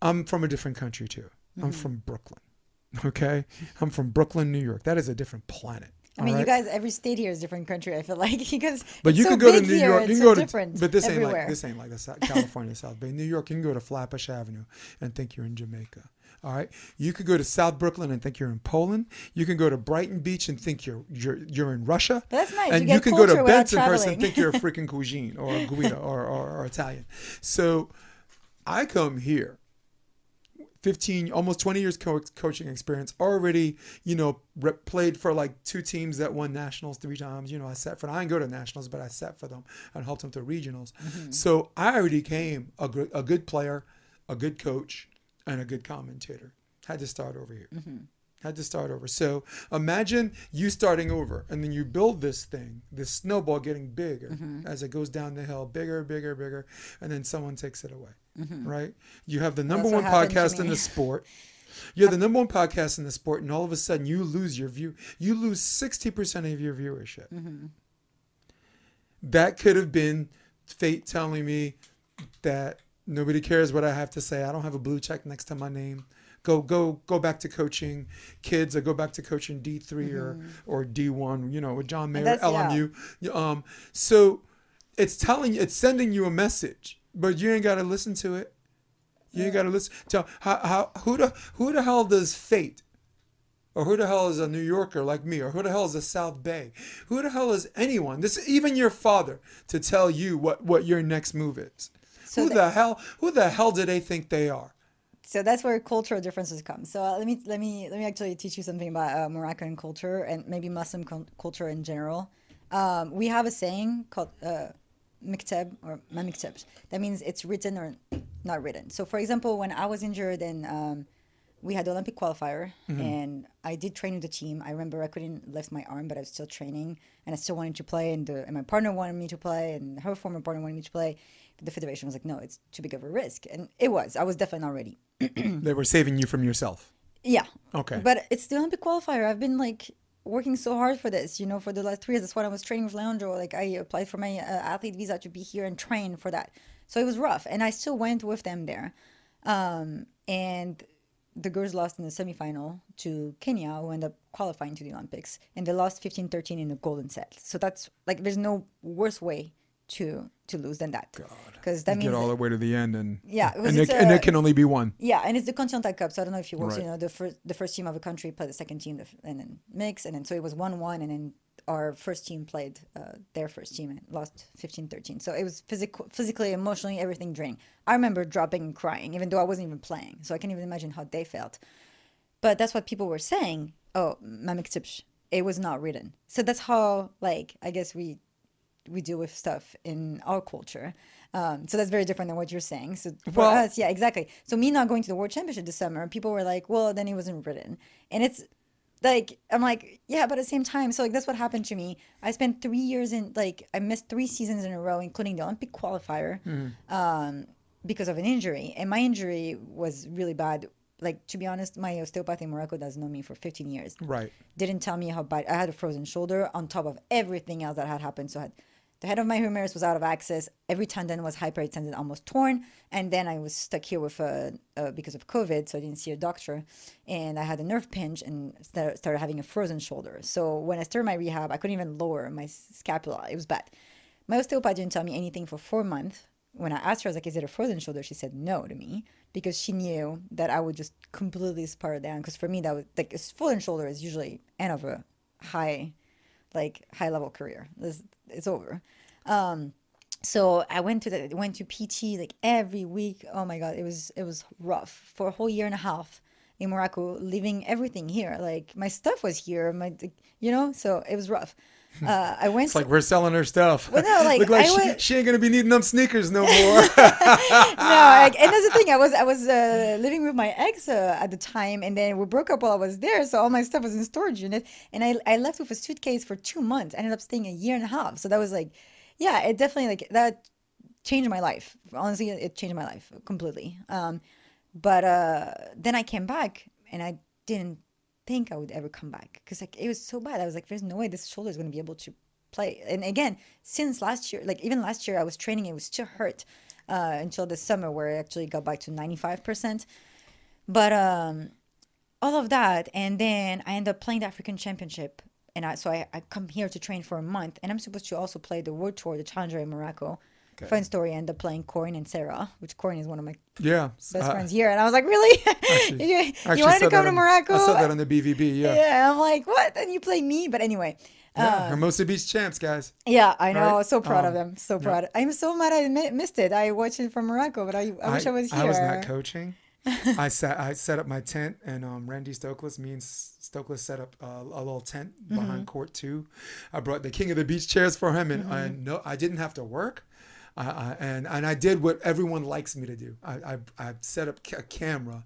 I'm from a different country too. I'm Mm-hmm. from Brooklyn. Okay, I'm from Brooklyn, New York. That is a different planet. I mean, all you guys, every state here is a different country. I feel like because But it's you so can go to New here, York. You can so go to, different but this ain't like this ain't like the South, California South Bay. New York, you can go to Flatbush Avenue and think you're in Jamaica. All right, you could go to South Brooklyn and think you're in Poland. You can go to Brighton Beach and think you're you're you're in Russia. That's nice. And You you, can go to Bensonhurst and think you're a freaking cuisine or a Guida or, or, or Italian. So I come here 15 almost 20 years co- coaching experience already you know rep, played for like two teams that won nationals three times you know i sat for i didn't go to nationals but i sat for them and helped them to regionals mm-hmm. so i already came a good, a good player a good coach and a good commentator. Had to start over here. Had to start over. So imagine you starting over and then you build this thing this snowball getting bigger as it goes down the hill bigger bigger bigger and then someone takes it away right? You have the number That's one podcast in the sport. You're the number one podcast in the sport and all of a sudden you lose your view you lose 60% of your viewership. That could have been fate telling me that nobody cares what i have to say i don't have a blue check next to my name go go go back to coaching kids or go back to coaching d3 or or d1 you know with john mayer that's- yeah. lmu um so it's telling you it's sending you a message but you ain't got to listen to it you ain't got to listen to how, how who the who the hell does fate or who the hell is a New Yorker like me, or who the hell is a South Bay? Who the hell is anyone? This even your father to tell you what what your next move is. So who the- the hell who the hell do they think they are? so that's where cultural differences come. So uh, let me let me let me actually teach you something about uh, Moroccan culture and maybe Muslim cul- culture in general. Um, we have a saying called uh, mikteb or mamikteb. That means it's written or not written. So for example, when I was injured and um, we had the Olympic qualifier and I did train with the team. I remember I couldn't lift my arm, but I was still training and I still wanted to play. And, the, and my partner wanted me to play, and her former partner wanted me to play. The federation was like, no, it's too big of a risk. And it was. I was definitely not ready. They were saving you from yourself. Yeah. Okay. But it's the Olympic qualifier. I've been like working so hard for this, you know, for the last three years. That's why I was training with Leandro. Like I applied for my uh, athlete visa to be here and train for that. So it was rough, and I still went with them there. Um, and the girls lost in the semifinal to Kenya, who ended up qualifying to the Olympics, and they lost 15-13 in the golden set. So that's like there's no worse way to to lose than that. Because that Get means all the way to the end, and Yeah, and, it, and it can only be one. yeah, and it's the Continental Cup. So I don't know if you watched, Right. you know, the first the first team of a country played the second team, the and then mix, and then so it was one one, and then our first team played uh, their first team and lost 15-13. So it was physical, physically, emotionally, everything draining. I remember dropping and crying, even though I wasn't even playing. So I can't even imagine how they felt. But that's what people were saying. Oh, Mamek. It was not written. So that's how, like, I guess we we deal with stuff in our culture. Um, so that's very different than what you're saying. So for Well- us, yeah, exactly. So me not going to the World Championship this summer, people were like, "Well, then it wasn't written," and it's like I'm like, yeah, but at the same time, so like that's what happened to me. I spent three years in like I missed three seasons in a row, including the Olympic qualifier, um, because of an injury, and my injury was really bad. Like to be honest, my osteopath in Morocco doesn't know me for 15 years Right. didn't tell me how bad I had a frozen shoulder on top of everything else that had happened. So I had, the head of my humerus was out of access. Every tendon was hyperextended, almost torn. And then I was stuck here with a, uh, because of COVID, so I didn't see a doctor. And I had a nerve pinch and sta- started having a frozen shoulder. So when I started my rehab, I couldn't even lower my scapula. It was bad. My osteopath didn't tell me anything for four months. When I asked her, I was like, "Is it a frozen shoulder?" She said no to me because she knew that I would just completely spiral down. Because for me, that was like a frozen shoulder is usually end of a high, like high level career. It's, it's over. Um, so I went to the went to PT like every week. Oh my god, it was it was rough for a whole year and a half in Morocco, leaving everything here. Like my stuff was here, my you know, so it was rough. Uh, I went. It's like we're selling her stuff. Well, no, like, Look like she, would- she ain't gonna be needing them sneakers no more. no, I, and that's the thing. I was I was uh, living with my ex uh, at the time, and then we broke up while I was there. So all my stuff was in storage unit, and I I left with a suitcase for two months. I ended up staying a year and a half. So that was like, yeah, it definitely like that changed my life. Honestly, it changed my life completely. Um, but uh, then I came back, and I didn't think I would ever come back because like it was so bad. I was like, there's no way this shoulder is going to be able to play. And again, since last year, like even last year, I was training, it was still hurt uh, until the summer where I actually got back to 95%. But um, all of that, and then I end up playing the African Championship. And I, so I, I come here to train for a month, and I'm supposed to also play the World Tour, the Challenger in Morocco. Fun story, I ended up playing Corinne and Sarah, which Corinne is one of my yeah. best Uh, friends here. And I was like, really? actually- you, wanted to come to on- Morocco? I said that on the BVB. Yeah. yeah, I'm like, what? And you play me? But anyway, Yeah, Hermosa Beach champs, guys. yeah, I know. Right? So proud of Um, them. So proud. I'm so mad I mi- missed it. I watched it from Morocco, but I, I wish I, was here. I was not coaching. I sat. I set up my tent, and um, Randy Stokely, me and S- set up uh, a little tent Mm-hmm. behind court two. I brought the king of the beach chairs for him, and, Mm-hmm. and no, I didn't have to work. I, and and I did what everyone likes me to do. I I, I set up a camera.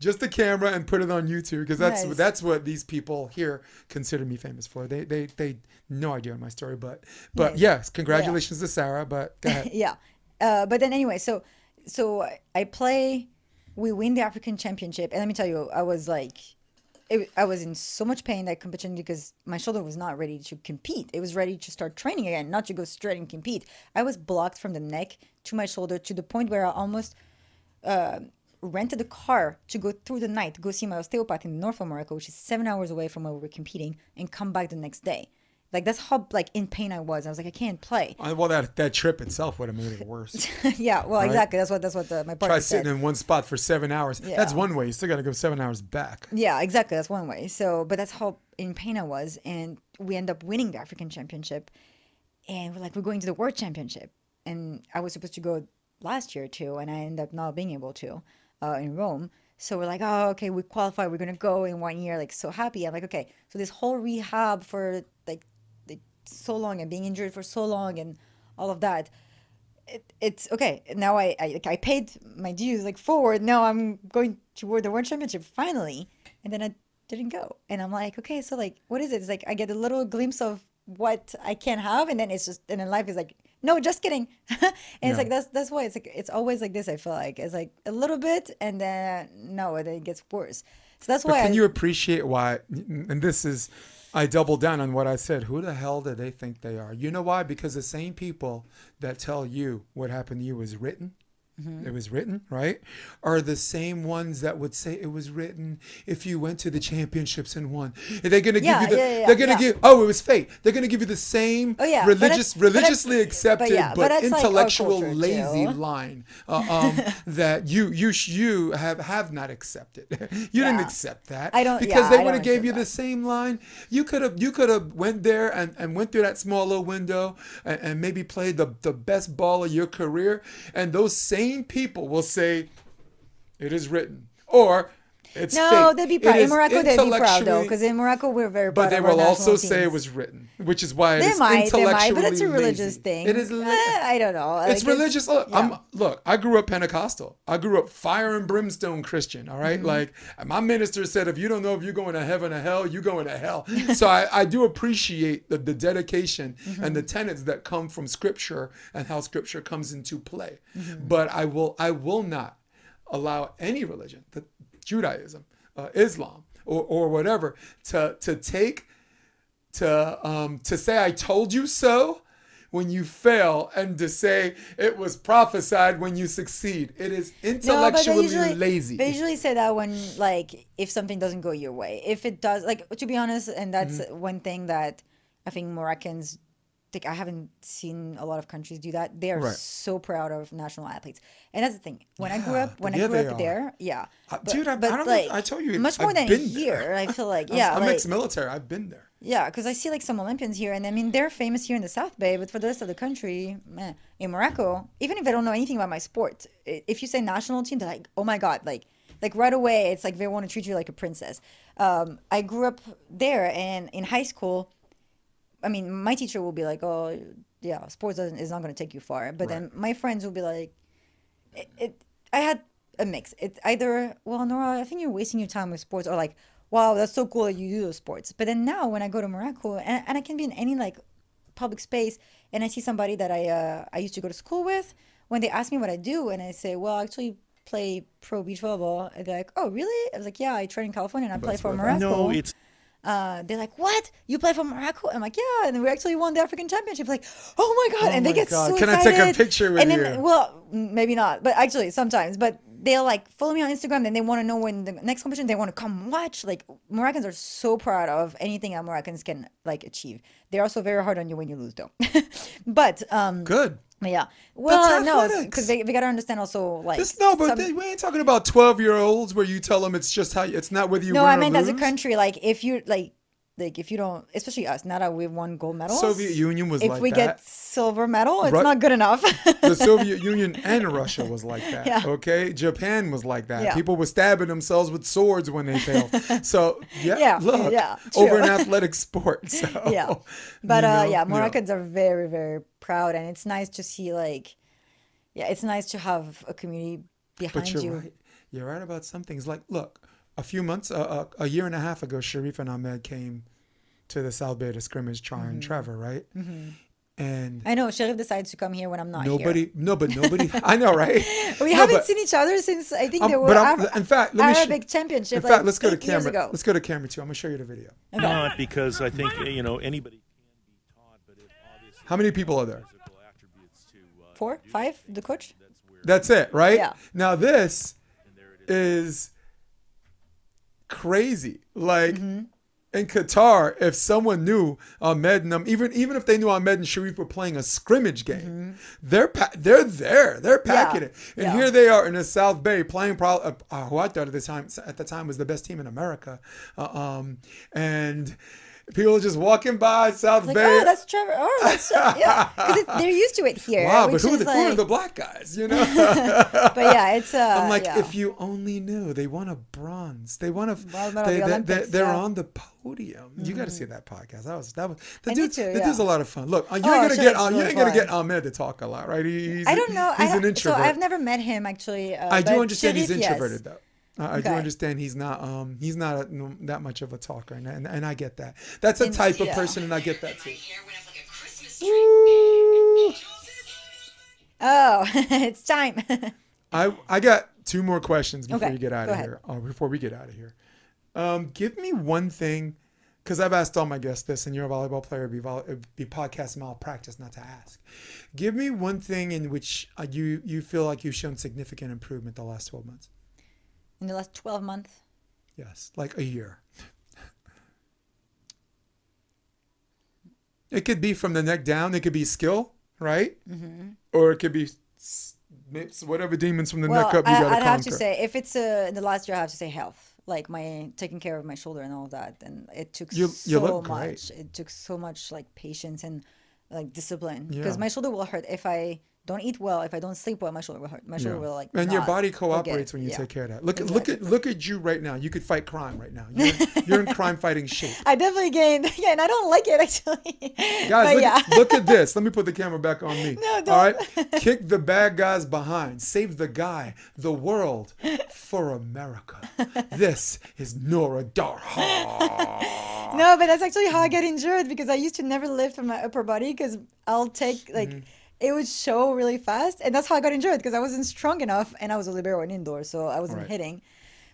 Just a camera and put it on YouTube because that's Nice. that's what these people here consider me famous for. They they they no idea on my story, but but Nice. yes, congratulations to Sarah. But yeah. Uh, but then anyway, so so I play. We win the African Championship, and let me tell you, I was like, it, I was in so much pain that competition because my shoulder was not ready to compete. It was ready to start training again, not to go straight and compete. I was blocked from the neck to my shoulder to the point where I almost uh, rented a car to go through the night, go see my osteopath in the north of Morocco, which is seven hours away from where we were competing, and come back the next day. Like that's how like in pain I was. I was like, I can't play. Uh, Well, that that trip itself would have made it worse. yeah, well, exactly. That's what that's what the, my partner Tri said. sitting in one spot for seven hours. Yeah. That's one way. You still got to go seven hours back. Yeah, exactly. That's one way. So, but that's how in pain I was, and we end up winning the African Championship, and we're like, we're going to the World Championship, and I was supposed to go last year too, and I ended up not being able to uh, in Rome. So we're like, oh, okay, we qualify. We're gonna go in one year. Like so happy. I'm like, okay. So this whole rehab for like so long and being injured for so long and all of that. It, it's okay. Now I, I I paid my dues like forward. Now I'm going toward the world championship finally, and then I didn't go. And I'm like, okay, so like, what is it? It's like I get a little glimpse of what I can't have, and then it's just and then life is like, no, just kidding. and it's like that's that's why it's like it's always like this. I feel like it's like a little bit, and then no, and then it gets worse. So that's But why. can I, you appreciate why? And this is, I double down on what I said. Who the hell do they think they are? You know why? Because the same people that tell you what happened to you is written it was written, right? Are the same ones that would say it was written if you went to the championships and won. Are they gonna Yeah, give you the yeah, yeah, they're gonna give oh it was fate. They're gonna give you the same Oh, yeah, religious but religiously but accepted yeah, but, but it's like intellectual lazy too. line uh, um, that you you you have have not accepted. you didn't accept that. I don't- because they would have gave you accept the same line. You could have you could have went there and, and went through that small little window and, and maybe played the, the best ball of your career. And those same people will say, It is written. Or it's No, fake. they'd be proud. In Morocco, they'd be proud though, because in Morocco we're very proud. but they will also national say it was written, which is why it They is might, they might, but it's a religious lazy. thing. It is. li- Eh, I don't know. it's Like, religious. Look, yeah. I'm look. I grew up Pentecostal. I grew up fire and brimstone Christian. All right? Mm-hmm. like my minister said, if you don't know if you're going to heaven or hell, you're going to hell. so I, I do appreciate the, the dedication Mm-hmm. and the tenets that come from Scripture and how Scripture comes into play. Mm-hmm. But I will I will not allow any religion, the Judaism, uh, Islam, or, or whatever, to to take to um, to say I told you so when you fail and to say it was prophesied when you succeed. It is No, intellectually usually, lazy. They usually say that when like if something doesn't go your way. If it does, like to be honest, and that's Mm-hmm. one thing that I think Moroccans. Think I haven't seen a lot of countries do that. They are Right. so proud of national athletes, and that's the thing. When I grew up, when yeah, I grew up are. there, yeah, Uh, but, dude, I- I but don't like if- I told you, much more I've than been there. I feel like yeah, I'm like, ex-military. I've been there. yeah, because I see like some Olympians here, and I mean they're famous here in the South Bay, but for the rest of the country, meh. in Morocco, even if they don't know anything about my sport, if you say national team, they're like, oh my god, like like right away, it's like they want to treat you like a princess. Um, I grew up there, and in high school, I mean, my teacher will be like, oh yeah, sports doesn't, is not going to take you far, but then my friends will be like, it, it I had a mix. It's either, well, Nora, I think you're wasting your time with sports, or like, wow, that's so cool that you do those sports. But then now, when I go to Morocco, and, and I can be in any like public space, and I see somebody that I uh, I used to go to school with, when they ask me what I do, and I say, well, I actually play pro beach volleyball, and they're like, oh, really? I was like, yeah, I train in California and I play for Morocco. No, it's uh, they're like, "What? You play for Morocco?" I'm like, "Yeah," and we actually won the African Championship. Like, "Oh my god!" Oh and they get God. so Can I take a picture with and then, you? Well, maybe not, but actually sometimes. But they'll like follow me on Instagram. Then they want to know when the next competition. They want to come watch. Like Moroccans are so proud of anything that Moroccans can like achieve. They're also very hard on you when you lose, though. but um, Good. Yeah. Well, no, because they, they gotta understand also like This, no, but some- they- we ain't talking about 12 year olds where you tell them it's just how you, it's not whether you no, I meant as a country. Like if you like. Like if you don't, especially us, now that we've won gold medals, Soviet Union was if like we that. get silver medal, it's Ru- not good enough. the Soviet Union and Russia was like that. Yeah. Okay, Japan was like that. Yeah. People were stabbing themselves with swords when they failed. So yeah, Yeah, look, yeah, over an athletic sport. So yeah, but you uh, know, yeah. Moroccans are very, very proud, and it's nice to see like, yeah, it's nice to have a community behind But you're you. right. You're right about some things. Like, look, a few months, uh, a, a year and a half ago, Cherif and Ahmed came to the South Bay to scrimmage Char Mm-hmm. and Trevor, right? And I know Cherif decides to come here when I'm not nobody, here. no, but nobody. I know, right? We No, haven't but- seen each other since I think Um, there were but in fact, let me sh- Arabic Championship. In like, fact, let's go to camera. ago. Let's go to camera two. I'm gonna show you the video. not because I think you know anybody can be taught, but obviously How many people are there? to uh, Four, five, the coach. that's it, right? Yeah. Now this and there it is. Crazy. Like Mm-hmm. in Qatar, if someone knew Ahmed and um, even even if they knew Ahmed and Cherif were playing a scrimmage game, they're pa- they're there, they're packing it, and Mm-hmm. yeah. here they are in the South Bay playing. Pro- uh, who I thought at the time at the time was the best team in America, uh, um, and. People are just walking by South Like, Bay. oh, that's Trevor. Oh, that's Trevor. yeah, because they're used to it here. wow, but who, the, who are the black guys? You know, But yeah, it's. Uh, I'm like, yeah. if you only knew, they won a bronze. They won a. At They, the they, Olympics, they, yeah. Mm-hmm. on the podium. You got to see that podcast. That was that was the dude. to, the dude's a lot of fun. Look, you're Oh, gonna sure, get on. You ain't gonna get Ahmed to talk a lot, right? He, he's I don't know. He's I, an introvert. So I've never met him actually. Uh, I do understand he's Cherif, yes. introverted though. I, I do understand he's not um he's not a, no, that much of a talker and, and and I get that. That's a And- type of person and I get that too. hair went up like a Christmas Woo! Oh, it's time. I I got two more questions before Okay, you get out go of ahead. here. Or before we get out of here, um, give me one thing, because I've asked all my guests this, and you're a volleyball player, be, volley, it'd be podcast malpractice not to ask. Give me one thing in which uh, you you feel like you've shown significant improvement the last 12 months. In the last 12 months, Yes, like a year. It could be from the neck down. It could be skill, right? Mm-hmm. Or it could be whatever demons from the well, neck up you got to I'd have to say if it's uh, in the last year, I have to say health, like my taking care of my shoulder and all that. And it took You- so you much. It took so much like patience and like discipline because Yeah. my shoulder will hurt if I don't eat well. If I don't sleep well, my shoulder will hurt. My shoulder Yeah. will like. and your body forget. cooperates when you Yeah. take care of that. Look, at look at look at you right now. You could fight crime right now. You're, you're in crime fighting shape. I definitely gained. Yeah, and I don't like it actually. Guys, look, yeah. look at this. Let me put the camera back on me. No, All right, don't. All right, kick the bad guys behind. Save the guy, the world, for America. This is Nora Darrhar. No, but that's actually how I get injured because I used to never lift from my upper body because I'll take like Mm-hmm. It would show really fast, and that's how I got injured because I wasn't strong enough, and I was a libero and indoor, so I wasn't Right. hitting.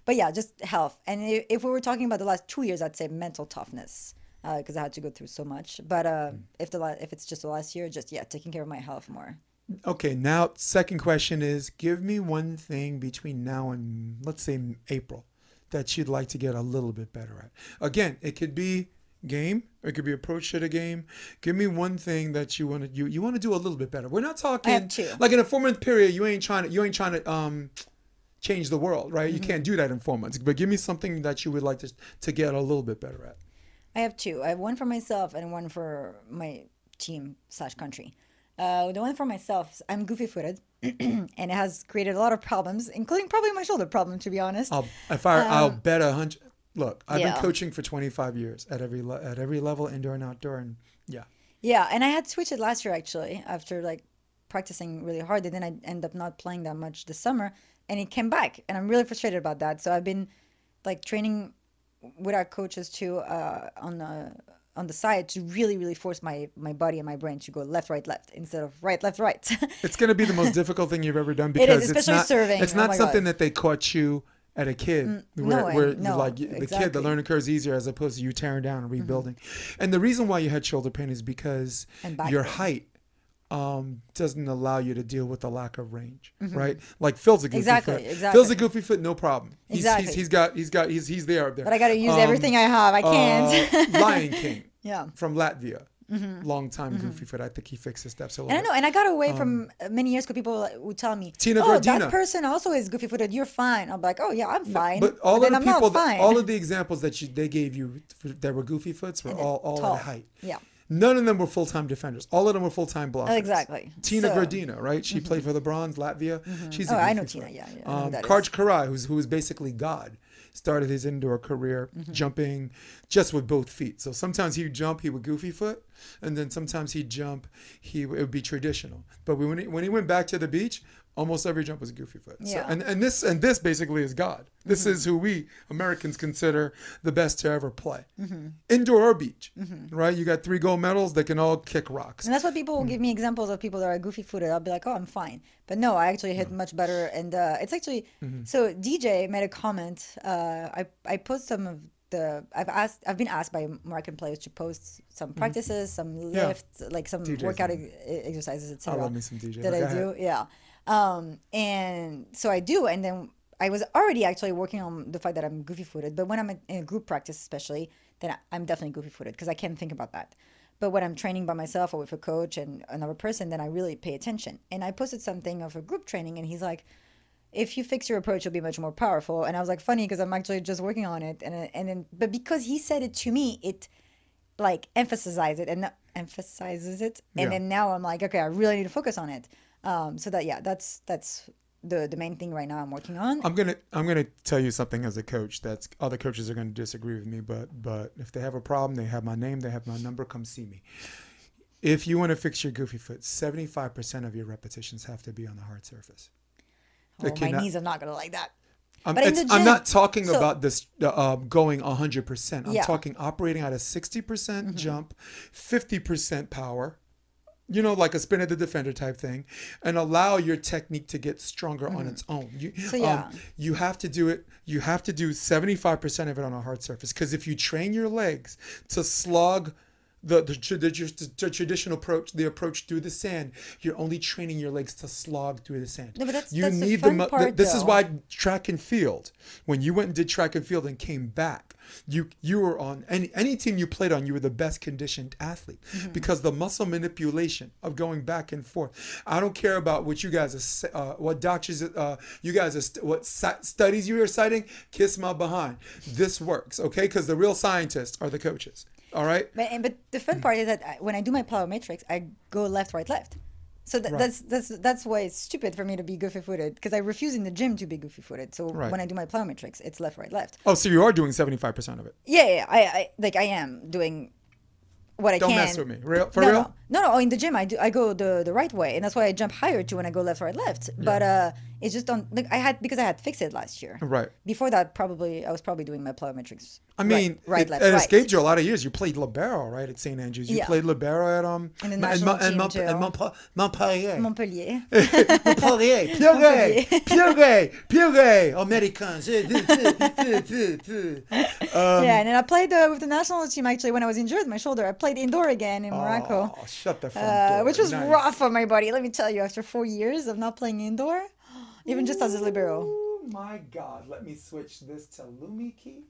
But yeah, just health. And if we were talking about the last two years, I'd say mental toughness because I had to go through so much. But uh, Mm. if the la- if it's just the last year, just yeah, taking care of my health more. Okay, now second question is: Give me one thing between now and let's say April that you'd like to get a little bit better at. Again, it could be game, or it could be approach to the game. Give me one thing that you want to you you want to do a little bit better. We're not talking like in a four month period. You ain't trying to you ain't trying to um change the world, right? You can't do that in four months. But give me something that you would like to to get a little bit better at. I have two. I have one for myself and one for my team slash country. Uh, the one for myself, I'm goofy footed, and it has created a lot of problems, including probably my shoulder problem, to be honest. I'll if I I'll bet a hundred. Look, I've yeah. been coaching for 25 years at every le- at every level, indoor and outdoor, and yeah. Yeah, and I had switched it last year actually after like practicing really hard, and then I end up not playing that much this summer, and it came back, and I'm really frustrated about that. So I've been like training with our coaches too uh, on the on the side to really really force my my body and my brain to go left right left instead of right left right. It's going to be the most difficult thing you've ever done because it's especially not serving. it's Oh not my something God. that they caught you at a kid where, no, where no, like the kid the. Mm-hmm. learning curve is easier as opposed to you tearing down and rebuilding. And the reason why you had shoulder pain is because your height um, doesn't allow you to deal with the lack of range, right? Like Phil's a goofy Mm-hmm. Exactly, foot. exactly. Phil's a goofy foot, no problem. He's, Exactly. he's, he's got he's got he's he's there up there. but I got to use Um, everything I have. I can't. uh, Lion King yeah. from Latvia, long time goofy foot. I think he fixed his steps a little And I know, and I got away from uh, many years ago. People would tell me, Um, Tina "Oh, Graudina." that person also is goofy footed. You're fine." I'm like, "Oh yeah, I'm fine." But all then of the people, that, all of the examples that you, they gave you that were goofy foots were all, all tall. at height. Yeah. None of them were full time defenders. All of them were full time blockers. Exactly. Tina So- Mm-hmm. Graudina, right? She played for the Bronze, Latvia. She's a Oh, I know Tina, yeah, yeah, Um, is. Karch Kiraly, who's who was basically God, started his indoor career Mm-hmm. jumping just with both feet. So sometimes he'd jump, he would goofy foot, and then sometimes he'd jump, he it would be traditional. But when he, when he went back to the beach, almost every jump was goofy foot. Yeah. Mm-hmm. and and this and this basically is God. This is who we Americans consider the best to ever play, Mm-hmm. indoor or beach. Right? You got three gold medals. They can all kick rocks. And that's what people Mm. will give me examples of people that are goofy footed. I'll be like, oh, I'm fine. But no, I actually hit much better. And uh, it's actually Mm-hmm. so DJ made a comment. Uh, I I post some of the I've asked I've been asked by American players to post some practices, some Mm-hmm. Yeah. lifts, like some DJs, workout e- exercises, I etc. love me some DJ. That Go I do, yeah. Um, and so I do, and then I was already actually working on the fact that I'm goofy footed. But when I'm in a group practice, especially, then I'm definitely goofy footed because I can't think about that. But when I'm training by myself or with a coach and another person, then I really pay attention. And I posted something of a group training, and he's like, "If you fix your approach, you'll be much more powerful." And I was like, "Funny," because I'm actually just working on it. And and then, but because he said it to me, it like emphasizes it and emphasizes it and Yeah. then now i'm like okay i really need to focus on it um so that yeah that's that's the the main thing right now i'm working on I'm gonna I'm gonna tell you something as a coach that's other coaches are gonna disagree with me, but but if they have a problem, they have my name, they have my number, come see me. If you want to fix your goofy foot, 75% of your repetitions have to be on the hard surface. oh, it my cannot- knees are not gonna like that I'm, But in it's- the I'm not talking so- about this uh, going 100%. I'm Yeah. Mm-hmm. talking operating at a 60% jump, 50% power, you know, like a spin of the defender type thing, and allow your technique to get stronger on its own. You, Mm-hmm. So, yeah. um, you have to do it. You have to do seventy five percent of it on a hard surface because if you train your legs to slog. The, the, the, the, the traditional approach, the approach through the sand, you're only training your legs to slog through the sand. No, but that's- you that's the fun mu- part, This is why track and field. When you went and did track and field and came back, you you were on any any team you played on, you were the best conditioned athlete Mm-hmm. because the muscle manipulation of going back and forth. I don't care about what you guys are, uh, what doctors, uh, you guys are, st- what si- studies you are citing. Kiss my behind. This works, okay? Because the real scientists are the coaches. All right. But, and- but the fun part is that I, when I do my plyometrics, I go left, right, left. So th- Right. that's that's that's why it's stupid for me to be goofy footed because I refuse in the gym to be goofy footed. So Right. when I do my plyometrics, it's left, right, left. Oh, so you are doing seventy five percent of it. Yeah, yeah, I, I like I am doing what I can. Don't mess with me. Real for no, real. No, no, no. In the gym, I do. I go the the right way, and that's why I jump higher too when I go left, right, left. But uh, it's just on. Like I had because I had fixed it last year. Right. Before that, probably I was probably doing my plyometrics. I mean, right, right it, left, it right. escaped you a lot of years. You played libero, right, at St. Andrews. You Yeah. played libero at um In the and national and Mont- too. and Mont- Montpellier. Montpellier. Montpellier. Purée. Purée. Purée. Americans. Eh, tu, tu. Um, yeah, and then I played uh, with the national team actually when I was injured my shoulder. I played indoor again in Morocco, Oh, shut the front uh, which was Nice. rough on my body. Let me tell you, after four years of not playing indoor, even just as a libero. Oh my God. Let me switch this to Lumi key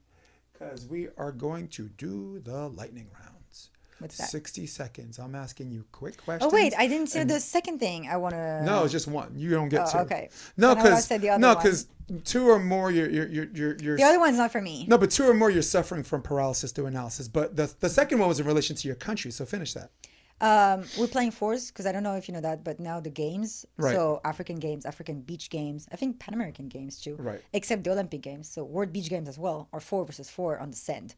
because we are going to do the lightning rounds. What's that? 60 seconds. I'm asking you quick questions. Oh wait, I didn't say the second thing. I want to. No, it's just one. You don't get Oh, two. okay. No, Then I would've because said the other no, because two or more, you're you're you're you're, you're The other one's not for me. no, but two or more, you're suffering from paralysis through analysis. But the the second one was in relation to your country. So finish that. Um, we're playing fours because I don't know if you know that, but now the games, Right. so African games, African beach games, I think Pan American games too, Right. Except the Olympic games, so World Beach Games as well, are four versus four on the sand,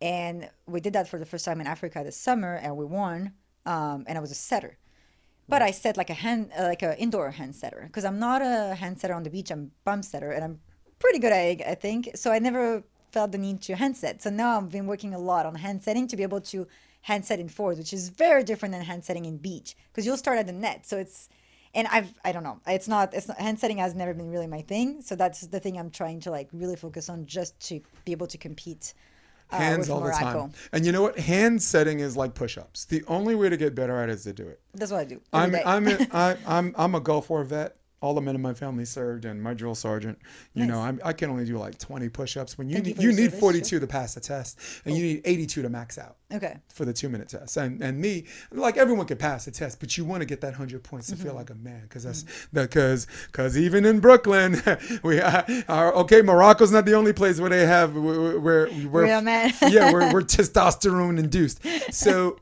and we did that for the first time in Africa this summer, and we won. Um, and I was a setter, but I set like a hand, uh, like an indoor hand setter, because I'm not a hand setter on the beach. I'm bum setter, and I'm pretty good at it, I think. So I never felt the need to hand set. So now I've been working a lot on hand setting to be able to hand set in fours, which is very different than hand setting in beach, because you'll start at the net. So it's and I've I don't know. It's not it's not, hand setting has never been really my thing. So that's the thing I'm trying to like really focus on just to be able to compete. Uh, Hands all the time. And you know what? Hand setting is like push-ups. The only way to get better at it is to do it. That's what I do. I'm. I'm a, I, I'm I'm a Gulf War vet. All the men in my family served, and my drill sergeant. You know, I'm, I can only do like 20 push-ups. When you Thank need you, need service, 42 to pass the test, and you need 82 to max out okay. for the two-minute test. And and me, like everyone can pass the test, but you want to get that 100 points to Mm-hmm. feel like a man, because that's because because even in Brooklyn, we are okay. Morocco's not the only place where they have where we're, Real man. yeah, we're, we're testosterone induced. So,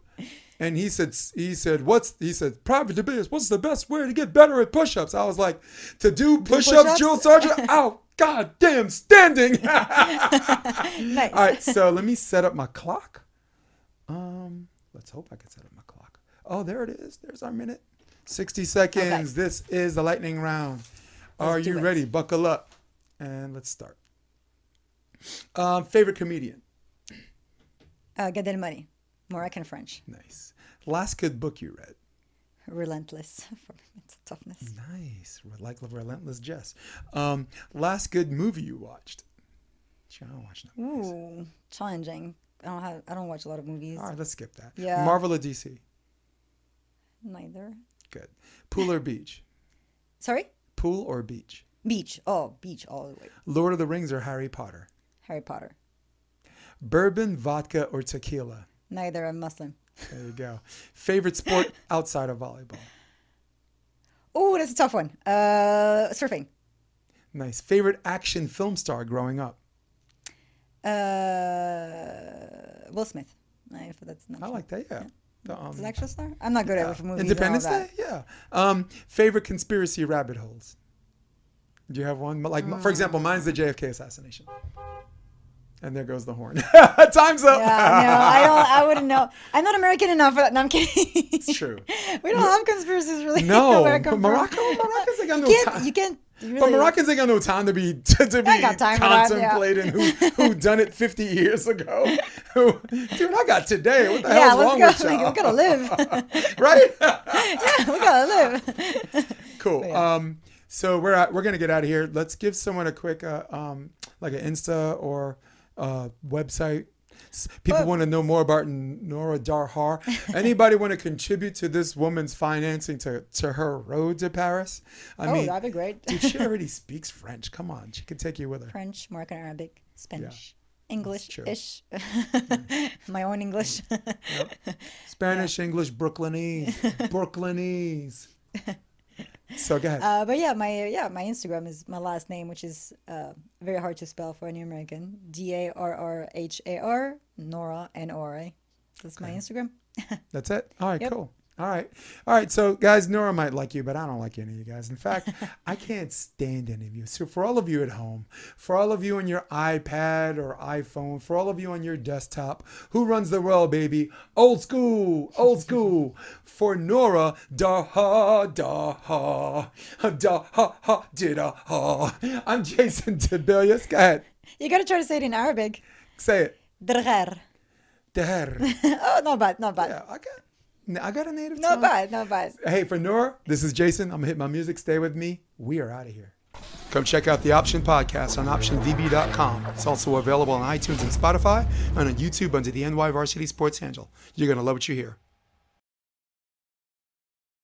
and he said, he said, what's, he said, private debate what's the best way to get better at push-ups? I was like, to do push-ups, drill sergeant, out, god damn, standing. Nice. All right, so let me set up my clock. Um, let's hope I can set up my clock. Oh, there it is. There's our minute. 60 seconds. This is the lightning round. Are Let's do you it. ready? Buckle up. And let's start. Um, favorite comedian? Uh, Gad Elmaleh, Moroccan French, Nice. Last good book you read? relentless for mental toughness. Nice. Like Relentless Jess. Um, last good movie you watched? Gee, I don't watch no movies. Ooh, challenging. I don't have. I don't watch a lot of movies. All right, let's skip that. Yeah. Marvel or DC? Neither. Good. Pool or beach? Sorry. Pool or beach? Beach. Oh, beach all the way. Lord of the Rings or Harry Potter? Harry Potter. Bourbon, vodka, or tequila? Neither. I'm Muslim. There you go. Favorite sport outside of volleyball? Oh, that's a tough one. Uh, surfing. Nice. Favorite action film star growing up? Uh, Will Smith. If that's not. I like that, yeah. The, um, Is it actual star? I'm not good yeah. at movies. Independence Day? Yeah. Um, favorite conspiracy rabbit holes? Do you have one? Like, for example, mine's the JFK assassination. And there goes the horn. Time's up. Yeah, no, I don't. I wouldn't know. I'm not American enough for that. No, I'm kidding. It's true. we don't have conspiracies really. No, where I come from. Morocco, Morocco's like got You no time. You can't You but Moroccans ain't got no time to be to, to be that, yeah. contemplating who who done it 50 years ago. Who- Dude, I got today. What the Yeah, hell's wrong let's with go. Like, y'all? we gotta live. right? Yeah, we gotta live. cool. Um, so we're at, we're gonna get out of here. Let's give someone a quick uh, um, like an Insta or uh, website. People want to know more about Nora Darrhar. Anybody want to contribute to this woman's financing to, to her road to Paris? I oh, mean, that'd be great. dude, she already speaks French. Come on, she could take you with her. French, Moroccan Arabic, Spanish, English ish. My own English. Spanish, English, Brooklynese, Brooklynese. So go ahead. Uh, but yeah, my yeah my Instagram is my last name, which is uh, very hard to spell for any American. D A R R H A R Nora N O R A. That's my Instagram. That's it. All right, Yep. cool. All right, all right. So, guys, Nora might like you, but I don't like any of you guys. In fact, I can't stand any of you. So, for all of you at home, for all of you on your iPad or iPhone, for all of you on your desktop, who runs the world, baby? Old school, old school. For Nora, da ha da ha da ha ha did ha. I'm Jason Tibelius. Go ahead, You gotta try to say it in Arabic. say it. Drger. Der. oh, not bad, not bad. Yeah, got, I got a native. Not tongue. bad, not bad. Hey, for Nora, this is Jason. I'm gonna hit my music. Stay with me. We are out of here. Come check out the Option Podcast on OptionVB.com. It's also available on iTunes and Spotify, and on YouTube under the NY Varsity Sports handle. You're gonna love what you hear.